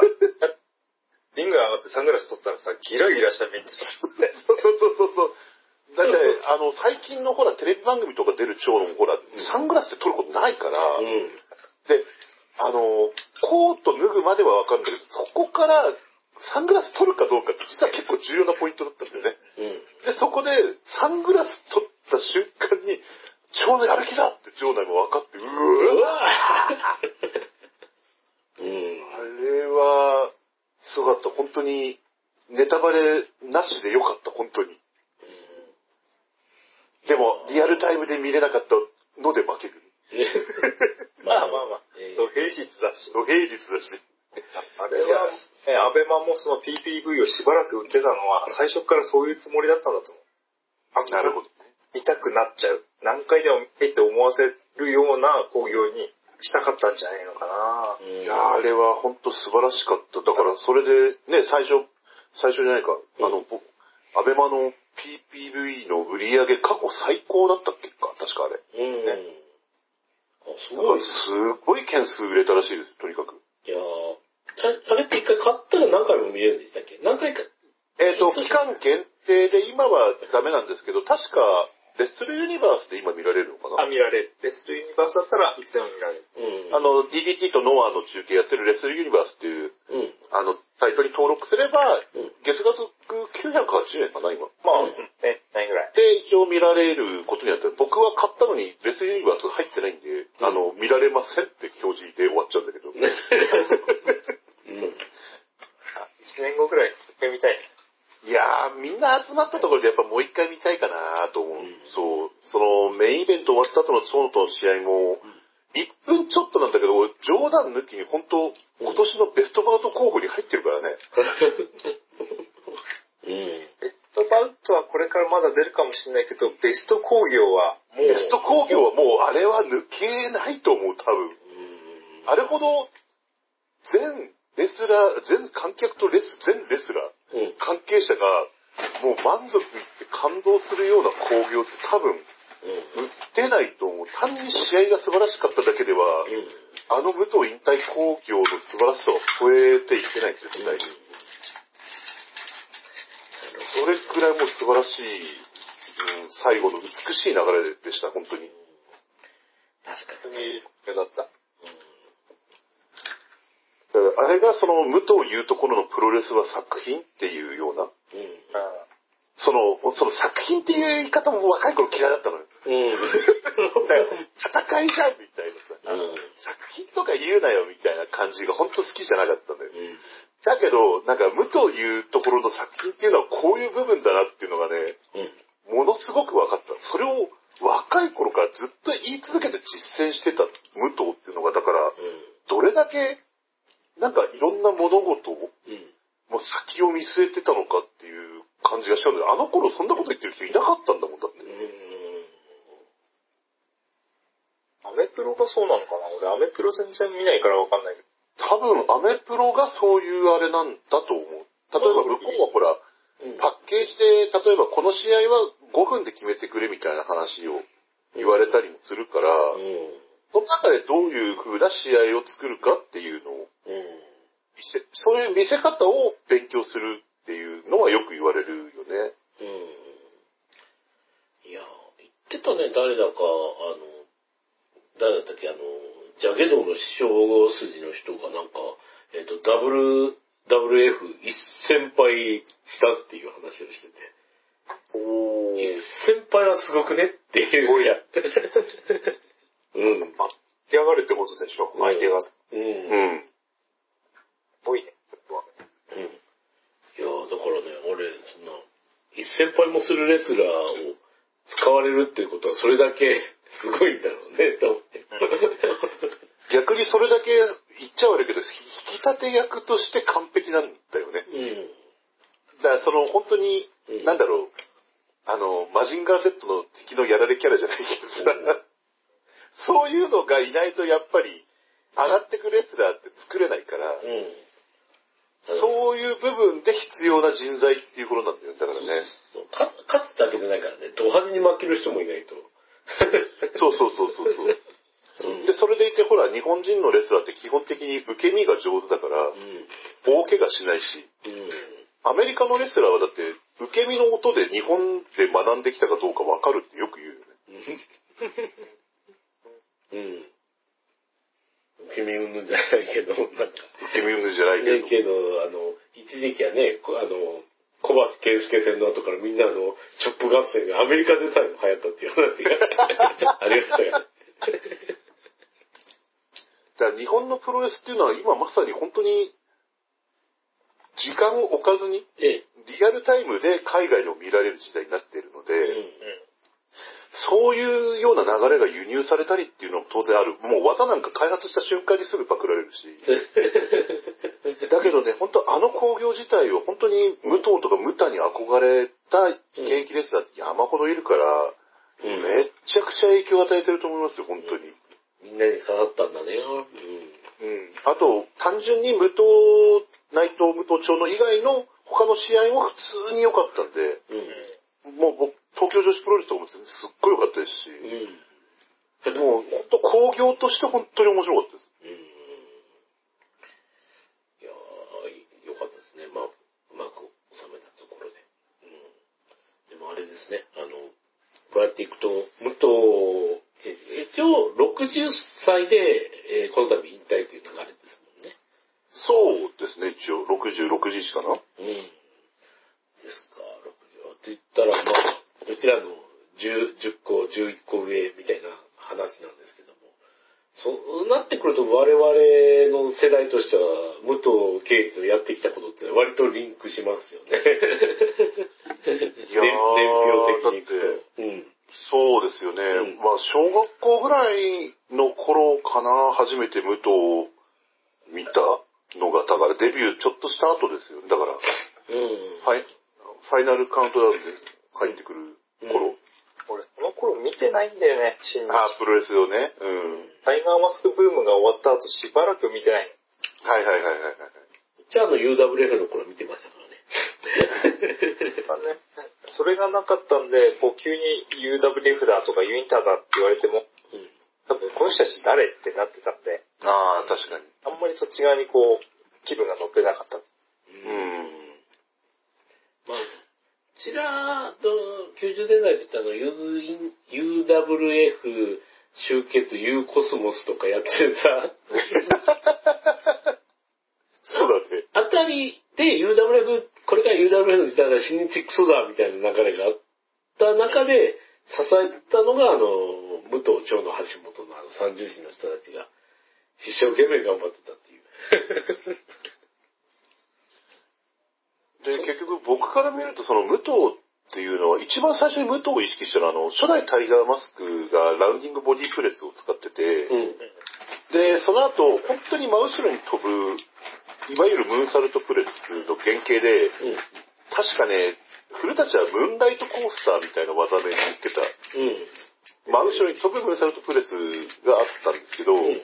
リング上がってサングラス取ったらさ、ギラギラした目に。そうそうそうそう。だって、あの、最近のほら、テレビ番組とか出る長野もほら、サングラスって取ることないから、うん。で、あの、コート脱ぐまではわかるんだけど、そこからサングラス取るかどうかって実は結構重要なポイントだったんだよね。うん。で、そこでサングラス取った瞬間に、長野やる気だって長内も分かって、ううわわ うん。あれは、すごかった。本当に、ネタバレなしでよかった、本当に。でも、リアルタイムで見れなかったので負ける。まあまあまあ、えー土平日だし。土平日だし。あれは、ね、アベマもその PPV をしばらく売ってたのは、最初からそういうつもりだったんだと思う。あ、なるほど。見たくなっちゃう。何回でも見てって思わせるような興行にしたかったんじゃないのかな。うんいやーあれは本当素晴らしかった。だからそれで、ね、最初、最初じゃないか、うんあの、ぼアベマの PPV の売り上げ過去最高だったっけか、確かあれ。うん。ねあ、すごい。すごい件数売れたらしいです、とにかく。いやあれって一回買ったら何回も見れるんでしたっけ？何回か。えっ、と、期間限定で今はダメなんですけど、確か、レッスルユニバースで今見られるのかあ、な見られる。レストユニバースだったらいつでも見られる。うん。あ、の、DDT とノアの中継やってるレッスルユニバースっていう、うん。あの、サイトに登録すれば、うん月額980円かな、今。まあ、ううんん、ね、ないぐらい。で、一応見られることになって、僕は買ったのにレスユニバース入ってないんで、あの、見られませんって表示で終わっちゃうんだけど。うん。あ、1年後ぐらい、一回見たいね。いやー、みんな集まったところでやっぱもう一回見たいかなと思う。うんそう。そのメインイベント終わった後のソノとの試合も、1分ちょっとなんだけど、俺冗談抜きに本当、今年のベストバウト候補に入ってるからね。うん。ベストバウトはこれからまだ出るかもしれないけど、ベスト工業はもう、ベスト工業はもうあれは抜けないと思う、多分。あれほど、全レスラー、全観客とレス、全レスラー、うん。関係者が、もう満足いって感動するような興行って多分、売ってないと思う。単に試合が素晴らしかっただけでは、うん。あの武藤引退興行の素晴らしさは超えていけない、絶対に。それくらいもう素晴らしい、うん、最後の美しい流れでした、本当に。確かに。だった。あれがその武藤言うところのプロレスは作品っていうような、うん。その、その作品っていう言い方も若い頃嫌いだったのよ。うん。戦いじゃんみたいなさ、うん作品とか言うなよみたいな感じが本当好きじゃなかったのよ。うん。だけど、なんか、無というところの作品っていうのはこういう部分だなっていうのがね、うん。ものすごく分かった。それを若い頃からずっと言い続けて実践してた無党っていうのが、だから、どれだけ、なんかいろんな物事を、うん。もう先を見据えてたのかっていう感じがしちゃうんだよ。あの頃そんなこと言ってる人いなかったんだもん、だって。アメプロがそうなのかな？俺アメプロ全然見ないからわかんないけど。多分、アメプロがそういうあれなんだと思う。例えば向こうはほら、うん。パッケージで、例えばこの試合は5分で決めてくれみたいな話を言われたりもするから、うん。その中でどういう風な試合を作るかっていうのをうん。見せ、そういう見せ方を勉強するっていうのはよく言われるよね。うん。いや、言ってたね、誰だか、あの、誰だったっけ、あの、ジャゲドの師匠筋の人がなんか、えっ、と、W、WF 一先輩したっていう話をしてて、お一先輩はすごくねっていう。うん。まあ、出上がるってことでしょ？うん相手が。うん。ううん。ん。多いね。いや、だからね、俺、そんな、一先輩もするレスラーを使われるっていうことは、それだけ すごいんだろうね、と思って。逆にそれだけ言っちゃ悪いけど、引き立て役として完璧なんだよね。うん。だからその本当に、うんなんだろう、あの、マジンガー Z の敵のやられキャラじゃないけどさ、そういうのがいないとやっぱり上がってくレスラーって作れないから、うん。そういう部分で必要な人材っていうことなんだよ。だからね。そうか勝つだけじゃないからね、ド派手に負ける人もいないと。そうそうそうそうそう。うん。で、それでいてほら、日本人のレスラーって基本的に受け身が上手だからう、ん。大怪我しないし、うん。アメリカのレスラーはだって、受け身の音で日本で学んできたかどうかわかるってよく言うよね。うん。君うんぬんじゃないけど、なんか。受け身運じゃないけど。ねけど、あの、一時期はね、こあの、小橋圭介戦の後からみんなあの、チョップ合戦がアメリカでさえも流行ったっていう話が ありましたよね。だから日本のプロレスっていうのは今まさに本当に、時間を置かずに、ええ。リアルタイムで海外でも見られる時代になっているので、うん。そういうような流れが輸入されたりっていうのも当然ある。もう技なんか開発した瞬間にすぐパクられるし。だけどね、本当あの工業自体を本当に武藤とかムタに憧れた現役レスラーって山ほどいるから、うんめっちゃくちゃ影響を与えてると思いますよ、本当に。みんなに刺さったんだね。うん。うん。あと、単純に武藤、内藤武藤町の以外の他の試合も普通に良かったんで、うん。もう僕、東京女子プロレスとかもすっごい良かったですし、うん。もう本当工業として本当に面白かったです。うん。いやー、よかったですね。まあ、うまく収めたところで。うん。でもあれですね、あの、こうやっていくと、武藤、え一応60歳で、えーこの度引退という流れですもんね。そうですね、一応、60、6時しかな。うん。ですか、60。って言ったら、まあ、うちらの10、10個、11個上みたいな話なんですけども、そうなってくると我々の世代としては、武藤敬司のやってきたことって割とリンクしますよね。いやー年表 的にいくと。うん。そうですよね。うんまあ、小学校ぐらいの頃かな、初めて武藤を見たのが、だからデビューちょっとした後ですよね。だから、うん。ファイファイナルカウントダウンで入ってくる頃。俺、その頃見てないんだよね、新日。あープロレスをね。うん。タイガーマスクブームが終わった後しばらく見てない。はいはいはいはいはい。じゃああの UWF の頃見てましたからね。まあね、それがなかったんで、こう急に UWF だとかユインターだって言われても、うん多分この人たち誰ってなってたんで、ああ、確かに。あんまりそっち側にこう、気分が乗ってなかった。うん。まあ、ちらと90年代って言ったの UWF 集結 U コスモスとかやってたそうだね。あたりで UWF、これから UWF の時代だ、新日クソだみたいな流れがあった中で支えたのがあの、武藤長の橋本のあの三重士の人たちが一生懸命頑張ってたっていう。で、結局僕から見ると、その武藤っていうのは、一番最初に武藤を意識したのは、あの、初代タイガーマスクがラウンディングボディプレスを使ってて、うん。で、その後、本当に真後ろに飛ぶ、いわゆるムーンサルトプレスの原型で、うん。確かね、古舘はムーンライトコースターみたいな技名に言ってた、うん。真後ろに飛ぶムーンサルトプレスがあったんですけど、うん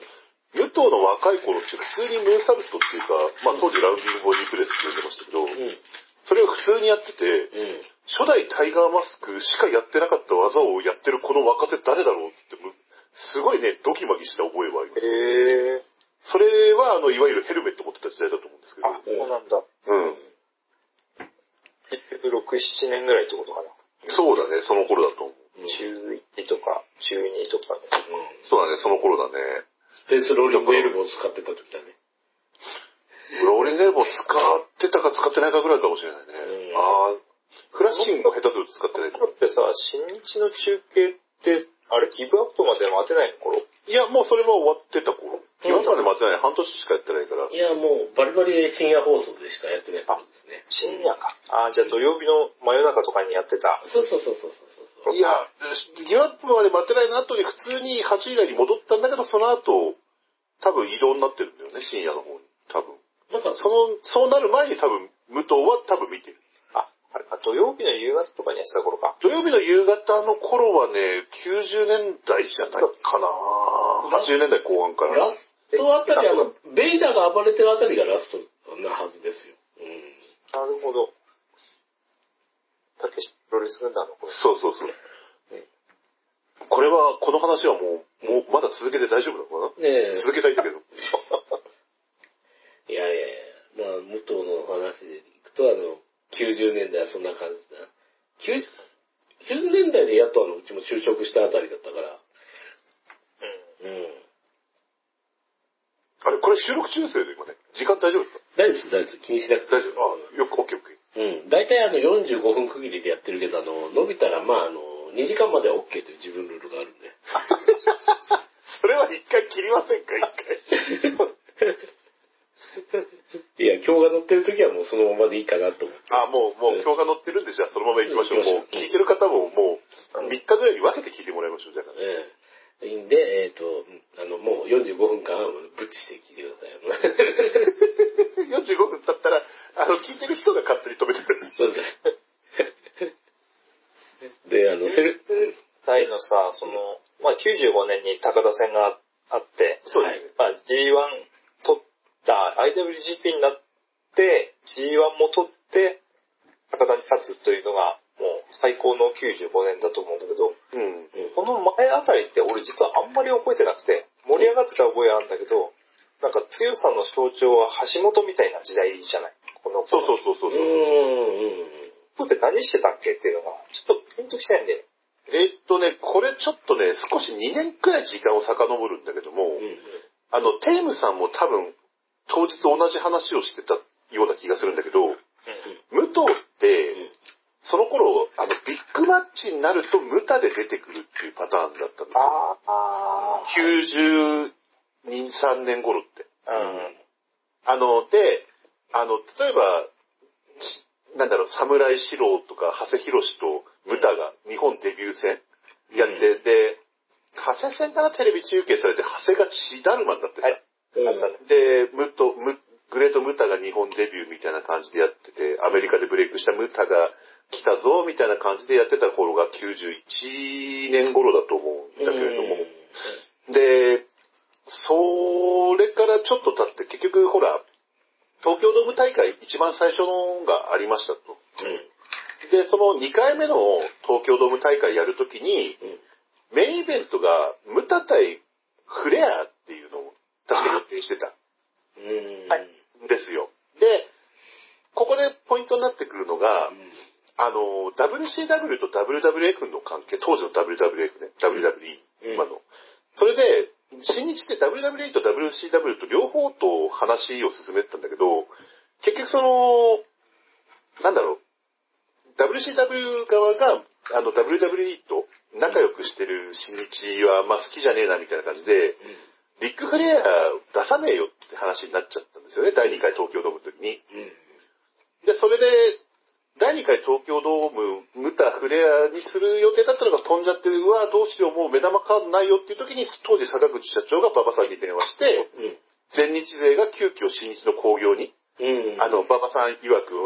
武藤の若い頃って普通にムーンサルトっていうか、まあ当時ラウンディングボディプレスって呼んでましたけど、うん。それを普通にやってて、うん。初代タイガーマスクしかやってなかった技をやってるこの若手誰だろうってむ、すごいね、ドキマキした覚えはあります。へえ。それは、あの、いわゆるヘルメット持ってた時代だと思うんですけど。あ、そうなんだ。うん。結局6、7年ぐらいってことかな。そうだね、その頃だと思う。中1とか、中2とかね。そうだね、その頃だね。スペースローリングエルボーを使ってた時だね。ローリングエルボー使ってたか使ってないかぐらいかもしれないね。うんああ、フラッシングも下手すると使ってない。だってさ、新日の中継って、あれギブアップまで待てないの頃いや、もうそれは終わってた頃。今まで待ってない、半年しかやってないから。いや、もうバリバリ深夜放送でしかやってない頃ですね。深夜か。あ、じゃあ土曜日の真夜中とかにやってた。そうそうそうそうそう。いや、ギブアップまで待ってないの後に普通に8時台に戻ったんだけど、その後、多分移動になってるんだよね、深夜の方に。多分。なんか、その、そうなる前に多分、武藤は多分見てる。あ、あれか、土曜日の夕方とかにやってた頃か。土曜日の夕方の頃はね、90年代じゃないかな80年代後半から。ラストあたり、あの、ベイダーが暴れてるあたりがラストなはずですよ。うん。なるほど。たけしプロレス軍団の頃。そうそうそう。これは、この話はもう、もう、まだ続けて大丈夫なのかな？ね続けたいんだけど。え、いやいやいや、まあ、武藤の話でいくと、あの、90年代はそんな感じだ。90, 90年代でやっとあの、うちも就職したあたりだったから、うん。うん。あれ、これ収録中ですよね、今ね。時間大丈夫ですか？大丈夫です、大丈夫です。気にしなくて大丈夫あ、よく、オッケーオッケー。うん。大体あの45分区切りでやってるけど、あの、伸びたらまああの、2時間までは OK という自分ルールがあるんで。それは一回切りませんか、一回。いや、今日が乗ってる時はもうそのままでいいかなと思って。あ、もう、もう今日が乗ってるんで、じゃあそのまま行きましょう。もう、聞いてる方ももう、3日ぐらいに分けて聞いてもらいましょう、じゃあ。ええいいんで、えっ、と、うんあの、もう45分間はぶっちして聞いてください。45分経ったら、あの、聞いてる人が勝手に止めてくれる。そうです。で、あの、セル、タイのさ、その、まあ、95年に高田戦があって、そうですね。まあ、G1 取った、IWGP になって、G1 も取って、高田に勝つというのが、もう最高の95年だと思うんだけど、うん。この前あたりって俺実はあんまり覚えてなくて、盛り上がってた覚えあるんだけど、なんか強さの象徴は橋本みたいな時代じゃない？このそうそうそうそうう。ん、うん。ここって何してたっけっていうのが、ちょっとピンときたいんで。えーっとね、これちょっとね、少し2年くらい時間を遡るんだけども、うん。あの、テイムさんも多分、当日同じ話をしてたような気がするんだけど、武藤って、んその頃、あの、ビッグマッチになると、ムタで出てくるっていうパターンだったんですよ。ああ、2、3年頃って。うん。あの、で、あの、例えば、しなんだろう、侍四郎とか、長谷博士とムタが日本デビュー戦やって、で、加瀬戦からテレビ中継されて、長谷が血だるまになってさ、はい。うん。で、ムト、ム、グレートムタが日本デビューみたいな感じでやってて、アメリカでブレイクしたムタが来たぞ、みたいな感じでやってた頃が91年頃だと思うんだけれども、で、それからちょっと経って、結局ほら、東京ドーム大会一番最初のがありましたと。で、その2回目の東京ドーム大会やるときに、メインイベントがムタ対フレアっていうのを確か予定してたうん。はいんですよ。で、ここでポイントになってくるのが、あの、WCW と WWF の関係、当時の WWF ね、WWE、うん今の。それで、新日って WWE と WCW と両方と話を進めてたんだけど、結局その、なんだろう、WCW 側が、あの WWE と仲良くしてる新日は、まあ好きじゃねえなみたいな感じで、ビッグフレア出さねえよって話になっちゃったんですよね、第2回東京ドームの時に。で、それで、第2回東京ドーム、ムタフレアにする予定だったのが飛んじゃって、うわ、どうしよう、もう目玉カードないよっていう時に、当時坂口社長が馬場さんに電話して、全日勢が急遽新日の興行に、うん。あの、馬場さん曰く、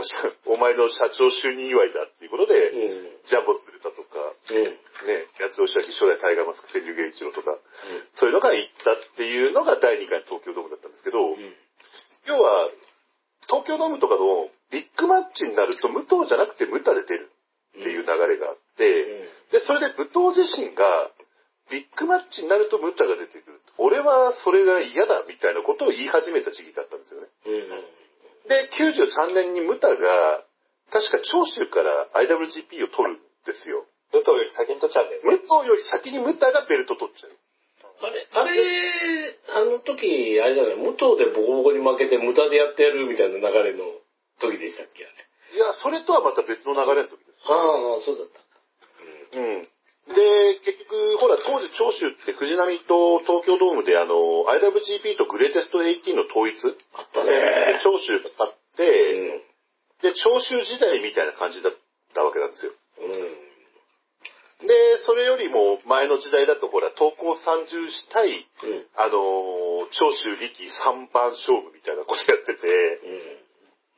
お前の社長就任祝いだっていうことで、うん。ジャンボ鶴田とか、うん。ね、八尾白木初代タイガーマスク川柳源一郎とか、そういうのが行ったっていうのが第2回東京ドームだったんですけど、要は、東京ドームとかのビッグマッチになると、武藤じゃなくてムタで出るっていう流れがあって、で、それで武藤自身が、ビッグマッチになるとムタが出てくる。俺はそれが嫌だみたいなことを言い始めた時期だったんですよね。で、93年にムタが、確か長州から IWGP を取るんですよ。武藤より先に取っちゃうんだよね。武藤より先にムタがベルト取っちゃう。あれ、あれ、あの時、あれじゃない、武藤でボコボコに負けて無駄でやってやるみたいな流れの時でしたっけ、あれ。いや、それとはまた別の流れの時です。ああ、そうだった。うん。で、結局、ほら、当時長州って藤波と東京ドームであの、IWGP とグレーテスト18の統一あったでね。長州が勝って、で、長州時代みたいな感じだったわけなんですよ。うん。うん。で、それよりも前の時代だと、ほら、東高三重士対、うん。あのー長州力三番勝負みたいなことやってて、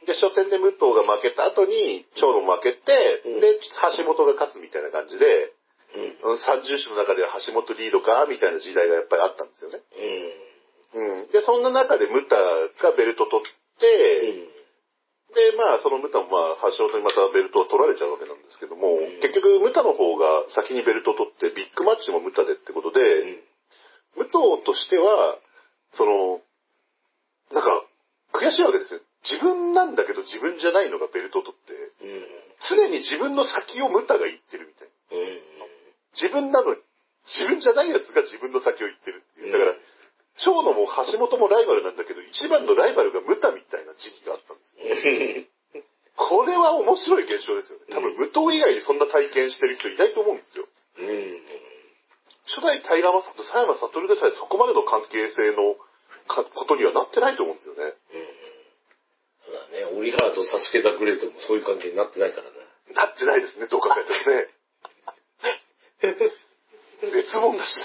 で、初戦で武藤が負けた後に、長野負けて、うんで、橋本が勝つみたいな感じで、うん。うん三重士の中では橋本リードか、みたいな時代がやっぱりあったんですよね。うん。うん。で、そんな中でムタがベルト取って、で、まあ、そのムタもまあ、橋本にまたベルトを取られちゃうわけなんですけども、ん結局、ムタの方が先にベルトを取って、ビッグマッチもムタでってことで、武藤としては、その、なんか、悔しいわけですよ。自分なんだけど自分じゃないのがベルトを取って、うん。常に自分の先をムタが言ってるみたいな。うん。自分なのに、自分じゃないやつが自分の先を言ってるっていう。だから、長野も橋本もライバルなんだけど、一番のライバルがムタみたいな時期があったんですよ。これは面白い現象ですよね。多分、武藤以外にそんな体験してる人いないと思うんですよ。うん。初代タイガーマスクと佐山悟でさえそこまでの関係性のかことにはなってないと思うんですよね。そうだね。オリハラとサスケ・ザ・グレートもそういう関係になってないからね。なってないですね、どう考えてもね。別物だしね。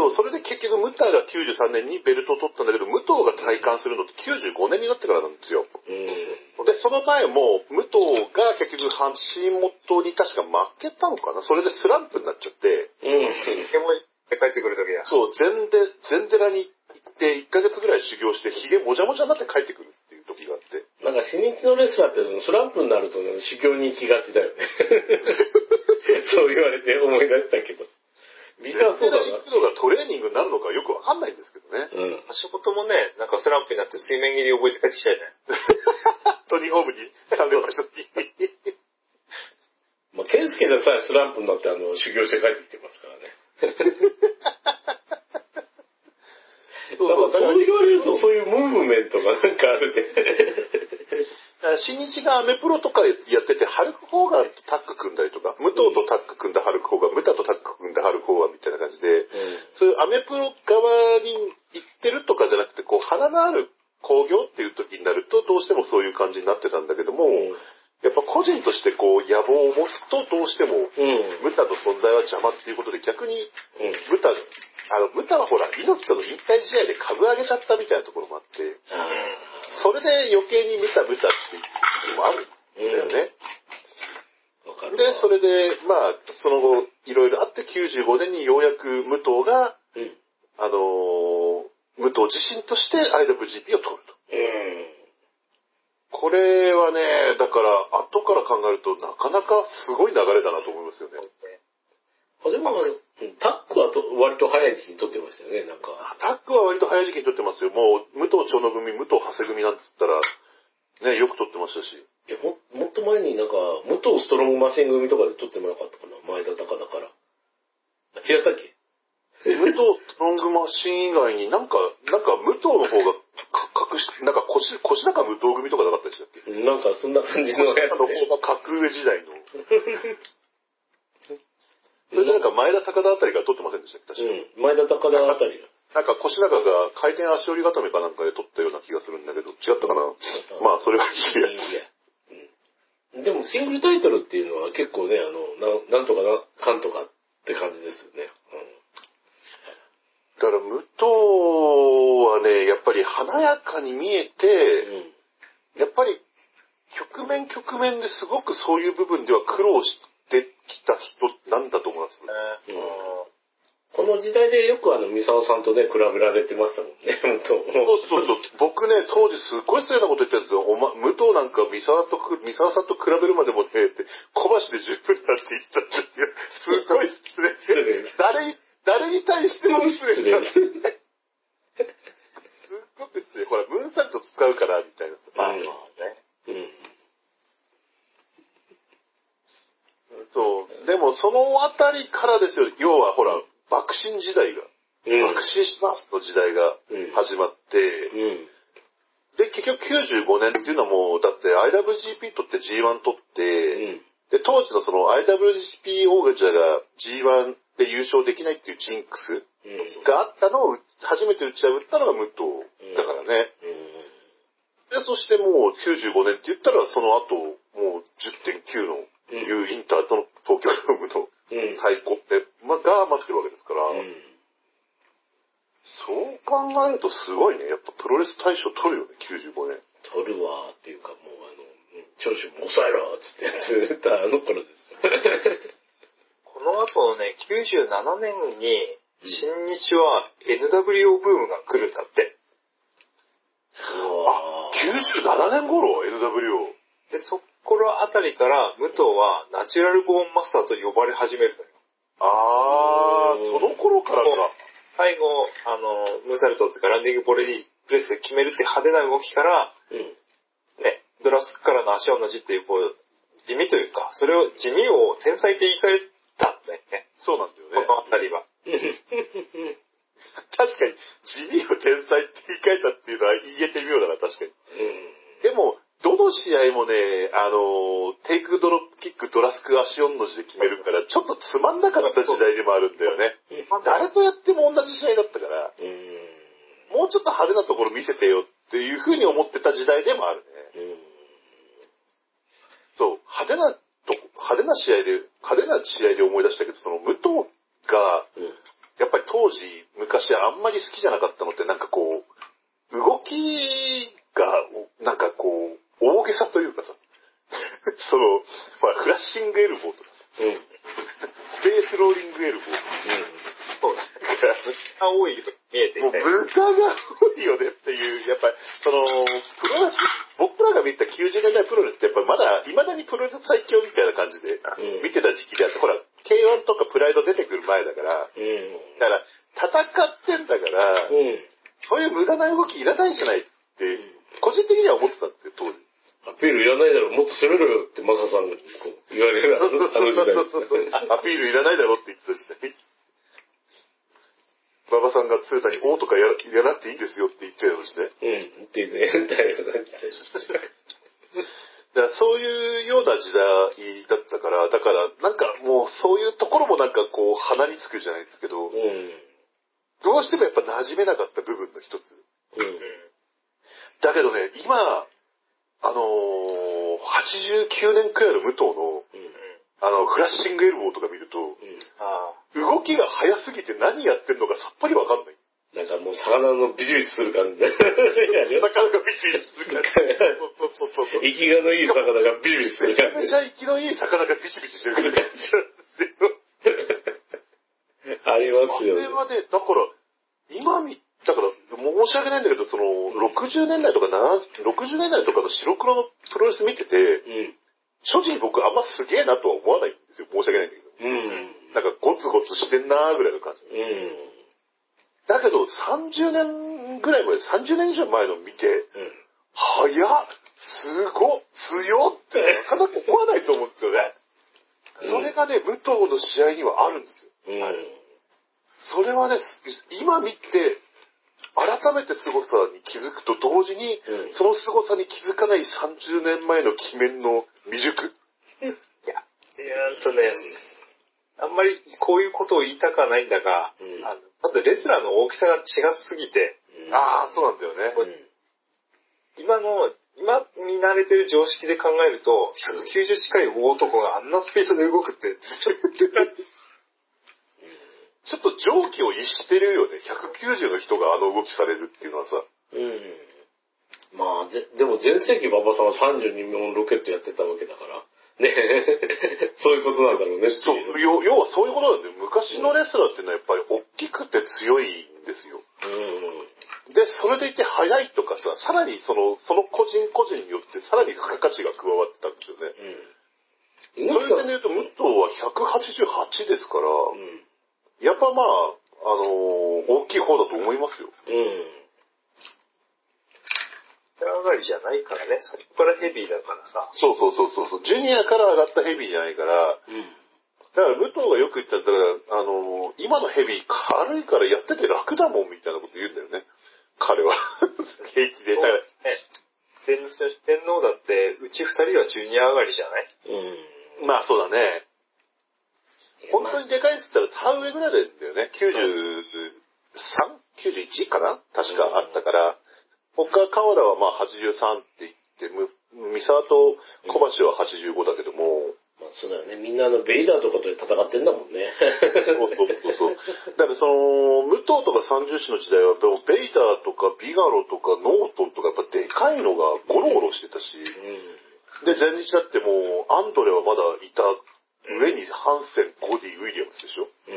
そう、それで結局、ムタが93年にベルトを取ったんだけど、武藤が体感するのって95年になってからなんですよ。うん。で、その前も、武藤が結局、橋本に確か負けたのかなそれでスランプになっちゃって、うん。でも、帰ってくるときだ。そう、全で、全寺に行って1ヶ月ぐらい修行して、髭もじゃもじゃになって帰ってくるっていう時があって。なんか新日のレスラーってそのスランプになるとね、修行に行きがちだよね。そう言われて思い出したけど。みんなそうだ全寺行くのがトレーニングになるのかよくわかんないんですけどね。な。うん。橋本もね、なんかスランプになって水面切り覚えて帰ってきちゃうね。トニーホームに3連覇した時に。まあ、ケンスケでさえスランプになってあの、修行して帰ってきてますからね。そうだからだからそう言われるとそういうムーブメントがなんかあるね。新日がアメプロとかやってて、ハルク・ホーガンとタッグ組んだりとか、武藤とタッグ組んだハルク・ホーガン、ムタとタッグ組んだハルク・ホーガンみたいな感じで、そういうアメプロ側に行ってるとかじゃなくて、こう、花のある工業っていう時になると、どうしてもそういう感じになってたんだけども、やっぱ個人としてこう、野望を持つと、どうしても、うん。ムタの存在は邪魔っていうことで、逆に、うん。ムタ、あの、ムタはほら、猪木との引退試合で株上げちゃったみたいなところもあって、あそれで余計にムタムタっていうのもあるんだよね。あ。わかるわ。で、それで、まあ、その後、いろいろあって95年にようやく武藤が、うん。あのー武藤自身として IWGP を取ると。うん。これはね、だから、後から考えると、なかなかすごい流れだなと思いますよね。あ、でも、うんタックはと割と早い時期に取ってましたよね、なんか。アタックは割と早い時期に取ってますよ。もう、武藤長野組、武藤長谷組なんつったら、ね、よく取ってましたし。いや、も、もっと前になんか、武藤ストロングマシン組とかで撮ってもなかったかな前田隆だから。あ違ったっけ？武藤ストロングマシン以外になんか、なんか武藤の方がか隠し、なんか腰、腰高武藤組とかなかったでしたっけ？なんかそんな感じのやつあので。方が格上時代の。それでなんか前田高田あたりから取ってませんでしたっけ？確か。うん。前田隆田あたりが。なんか腰高が回転足折り固めかなんかで取ったような気がするんだけど、違ったかな？まあ、それはいいや。いいや。うん。でもシングルタイトルっていうのは結構ね、あの、なんなんとかな、かんとかって感じですよね。だから、武藤はね、やっぱり華やかに見えうて、ん。やっぱり局面局面ですごくそういう部分では苦労してきた人なんだと思います。うんこの時代でよくあの、三沢さんとね、比べられてましたもんね、本当そうそうそう。僕ね、当時すっごい失礼なこと言ったんですよ。おま、武藤なんか三沢とく、三沢さんと比べるまでもね、って、小橋で十分だって言ったっていう。すっごい失礼。失礼誰に、誰に対しても失失礼だ。礼すっごく失礼。ほら、ムーンサルト使うから、みたいなさ。まあまあね。うん。そう。でも、そのあたりからですよ。要は、ほら、爆心時代が、うん。爆心しますの時代がうん始まって、うん。で、結局95年っていうのはもう、だって IWGP 取って G1 取って、うん。で、当時のその IWGP 王者が G1 で優勝できないっていうジンクスうん。があったのを初めて打ち破ったのが武藤だからね。で、そしてもう95年って言ったらその後、もう10.9のうん。いうインターとの東京ドームのうん。太鼓って、まあ、が待ってるわけですから、うん。そう考えるとすごいね。やっぱプロレス大賞取るよね、95年。取るわーっていうかもうあの、うん長州も抑えろーっつってやってたあの頃です。この後のね、97年に、新日は NWO ブームが来るんだって。あ、97年頃 ?NWO。で、そこらあたりから、武藤はナチュラルボーンマスターと呼ばれ始めるのよ。あー、うんその頃からか。最後、あの、ムーサルトっていうかランディングボレディプレスで決めるって派手な動きから、うん。ね、ドラスクからの足をの字っていう、こう、地味というか、それを地味を天才って言い換えたんだよね。そうなんだよね。このあたりは。確かに、地味を天才って言い換えたっていうのは言えてみようだな、確かに。でも、どの試合もね、あの、テイクドロップキック、ドラスク、足4の字で決めるから、ちょっとつまんなかった時代でもあるんだよね。誰とやっても同じ試合だったから、うん。もうちょっと派手なところ見せてよっていうふうに思ってた時代でもあるね。うん。そう、派手なとこ、派手な試合で、派手な試合で思い出したけど、その武藤が、うん。やっぱり当時、昔あんまり好きじゃなかったのって、なんかこう、動きが、なんかこう、大げさというかさ、その、まあ、フラッシングエルボーとかさ、うん。スペースローリングエルボーそうだね。とか、が多いように見えてもういて。無駄が多いよねっていう、やっぱり、その、プロレス、僕らが見た90年代プロレスってやっぱりまだ、未だにプロレス最強みたいな感じでうん見てた時期であって、ほら、K1 とかプライド出てくる前だから、うん。だから、戦ってんだから、うん。そういう無駄な動きいらないじゃないって、個人的には思ってたんですよ、当時。アピールいらないだろ、もっと攻めろよってマサさんが言われるあのあの時代。そうそうそうアピールいらないだろって言ってた時代。馬場さんがツータに、おーとかややらなくていいんですよって言ってたようにして。うん。ってね、みたいな感じで。だからそういうような時代だったから、だからなんかもうそういうところもなんかこう鼻につくじゃないですけど、うん。どうしてもやっぱ馴染めなかった部分の一つ。うん。だけどね、今、あのー、89年くらいの武藤の、うん。あの、フラッシングエルボーとか見ると、あ動きが速すぎて何やっ魚のビジビジする感じ。いやねなかなかビチビチする感じ。そうそうそうそう。生きがのいい魚がビジビジするめちゃ感めちゃ生きのいい魚がビチビチしてる感じ。ありますよねあれ。はね、だから、今み、だから、申し訳ないんだけど、その、60年代とかな、60年代とかの白黒のプロレス見てて、うん。正直僕あんますげえなとは思わないんですよ。申し訳ないんだけど。うん。なんかゴツゴツしてんなーぐらいの。だけど、30年ぐらい前、30年以上前の見て、うん。早っすごっ強っってなかなか思わないと思うんですよね。それがね、武藤の試合にはあるんですよ。うん。それはね、今見て、改めて凄さに気づくと同時に、うんその凄さに気づかない30年前の鬼面の未熟。いや、えーっとね、あんまりこういうことを言いたくはないんだが、うんあのまずレスラーの大きさが違すぎて、ああ、そうなんだよね。うん。今の、今見慣れてる常識で考えると、190近い大男があんなスピードで動くって、ちょっと蒸気を逸してるよね。190の人があの動きされるっていうのはさ。うん。まあ、ぜでも前世紀馬場さんは32本ロケットやってたわけだから。ね そういうことなんだろうね。そう、要要はそういうことなんだよ。昔のレスラーっていうのはやっぱり大きくて強いん。で、それでいて速いとかさ、さらにその、その個人個人によってさらに付加価値が加わってたんですよね。うん。そういう点で言うと、武藤は188ですから、うん。やっぱまあ、あのー大きい方だと思いますよ。うん。上がりじゃないからね、最初からヘビーだからさ。そうそうそうそうそう。ジュニアから上がったヘビーじゃないから、うん。だから武藤がよく言ったんだから、あのー今のヘビー軽いからやってて楽だもんみたいなこと言うんだよね。彼は。平気で。だからね、天王だって、うち二人はジュニア上がりじゃない？うん。まあそうだね。本当にでかいっつったら田植えぐらいだよね。93?91 かな？確かあったから。他、川田はまあ83って言って、む三沢と小橋は85だけども、まあそうだよね。みんなあの、ベイダーとかと戦ってんだもんね。そうそうそうそう。だからその、武藤とか三重士の時代は、ベイダーとかビガロとかノートンとかやっぱでかいのがゴロゴロしてたし、うん。で、前日だってもう、アンドレはまだいた上にハンセン、ゴディ、ウィリアムズでしょ？うん。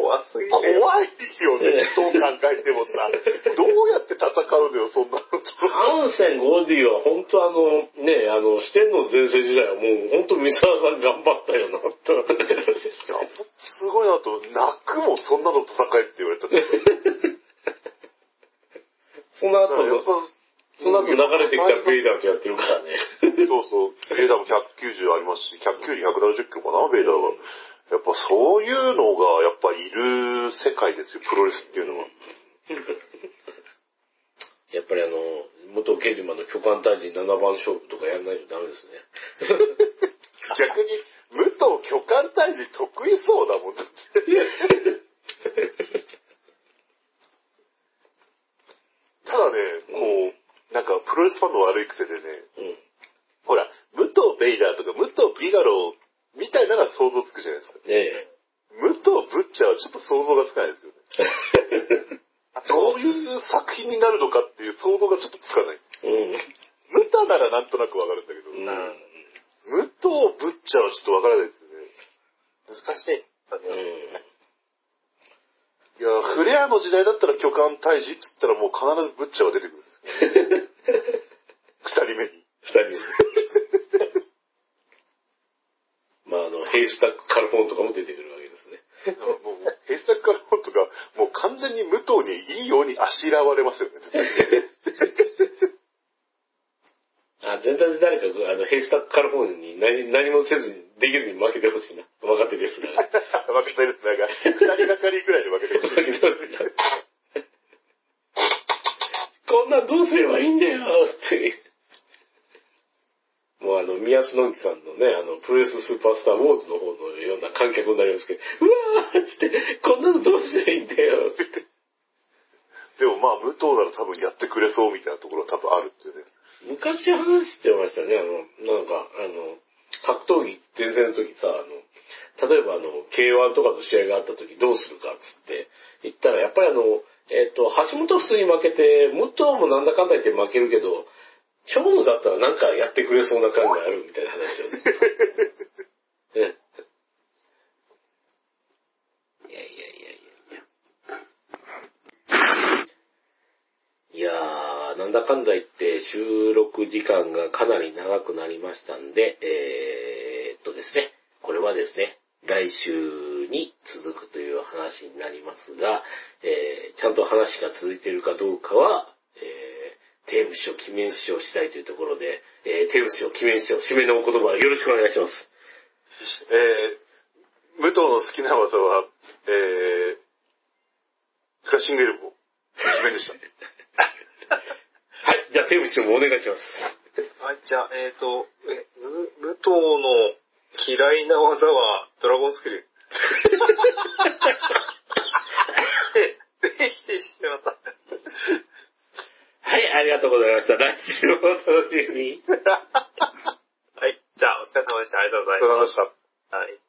怖すぎる。怖いよね、そう考えてもさ。どうやって戦うのよ、そんなのと。ハンセン、ゴーディは本当あの、ね、あの、四天王前世時代はもう本当三沢さん頑張ったよな、と。いや、すごいなと、泣くもんそんなの戦えって言われた。その後の、その後流れてきたベイダーとやってるからね。そうそう、ベイダーも190ありますし、190、170キロかな、ベイダーは。やっぱそういうのが、やっぱいる世界ですよ、プロレスっていうのは。やっぱりあの、元ゲジマの巨漢大臣7番勝負とかやんないとダメですね。逆に、武藤巨漢退治得意そうだもん、だって。ただね、こう、なんかプロレスファンの悪い癖でね、うん。ほら、武藤ベイダーとか武藤ビガロみたいなのは想像つくじゃないですか。ね武藤ブッチャーはちょっと想像がつかないですよね。どういう作品になるのかっていう想像がちょっとつかない。え。ムタならなんとなくわかるんだけど、うん。武藤ブッチャーはちょっとわからないですよね。難しい。うん。いや、フレアの時代だったら巨漢退治って言ったらもう必ずブッチャーは出てくる。二人目に。二人で。まああの、ヘイスタックカルホーンとかも出てくるわけですね。もう、ヘイスタックカルホーンとか、もう完全に武藤にいいようにあしらわれますよね、絶対。あ、全体で誰か、あの、ヘイスタックカルホーンに何何もせずに、できずに負けてほしいな。若手ですから。分けてるなんか、二人がかりぐらいで。負けてほしい どうすればいいんだよって。もうあの、宮須のんきさんのね、あの、プロレススーパースターウォーズの方のような観客になりますけど、うわーって、こんなのどうしたらいいんだよって。でもまあ、武藤なら多分やってくれそうみたいなところは多分あるっていうね。昔話してましたね、あの、なんか、あの、格闘技全然の時さ、あの、例えばあの、K1 とかの試合があった時どうするかっつって言ったら、やっぱりあの、えっ、と、橋本普通に負けて、武藤もなんだかんだ言って負けるけど、長野だったらなんかやってくれそうな感があるみたいな話を。ね いやいやいやいやいや。いやー、なんだかんだ言って収録時間がかなり長くなりましたんで、えー、っとですね、これはですね、来週に続くという話になりますが、えー、ちゃんと話が続いているかどうかは、えー、テーム師匠、記念師匠したいというところで、えー、テーム師匠、記念師匠、締めのお言葉よろしくお願いします。えー、武藤の好きな技は、えー、クラッシングエルボー。一面でした。はい、じゃあテーム師匠もお願いします。はい、じゃあ、えっ、と、え、む武藤の嫌いな技はドラゴンスキル。できてしまった。はい、ありがとうございました。来週もお楽しみに。はい、じゃあ、お疲れ様でした。ありがとうございありがとうますございました。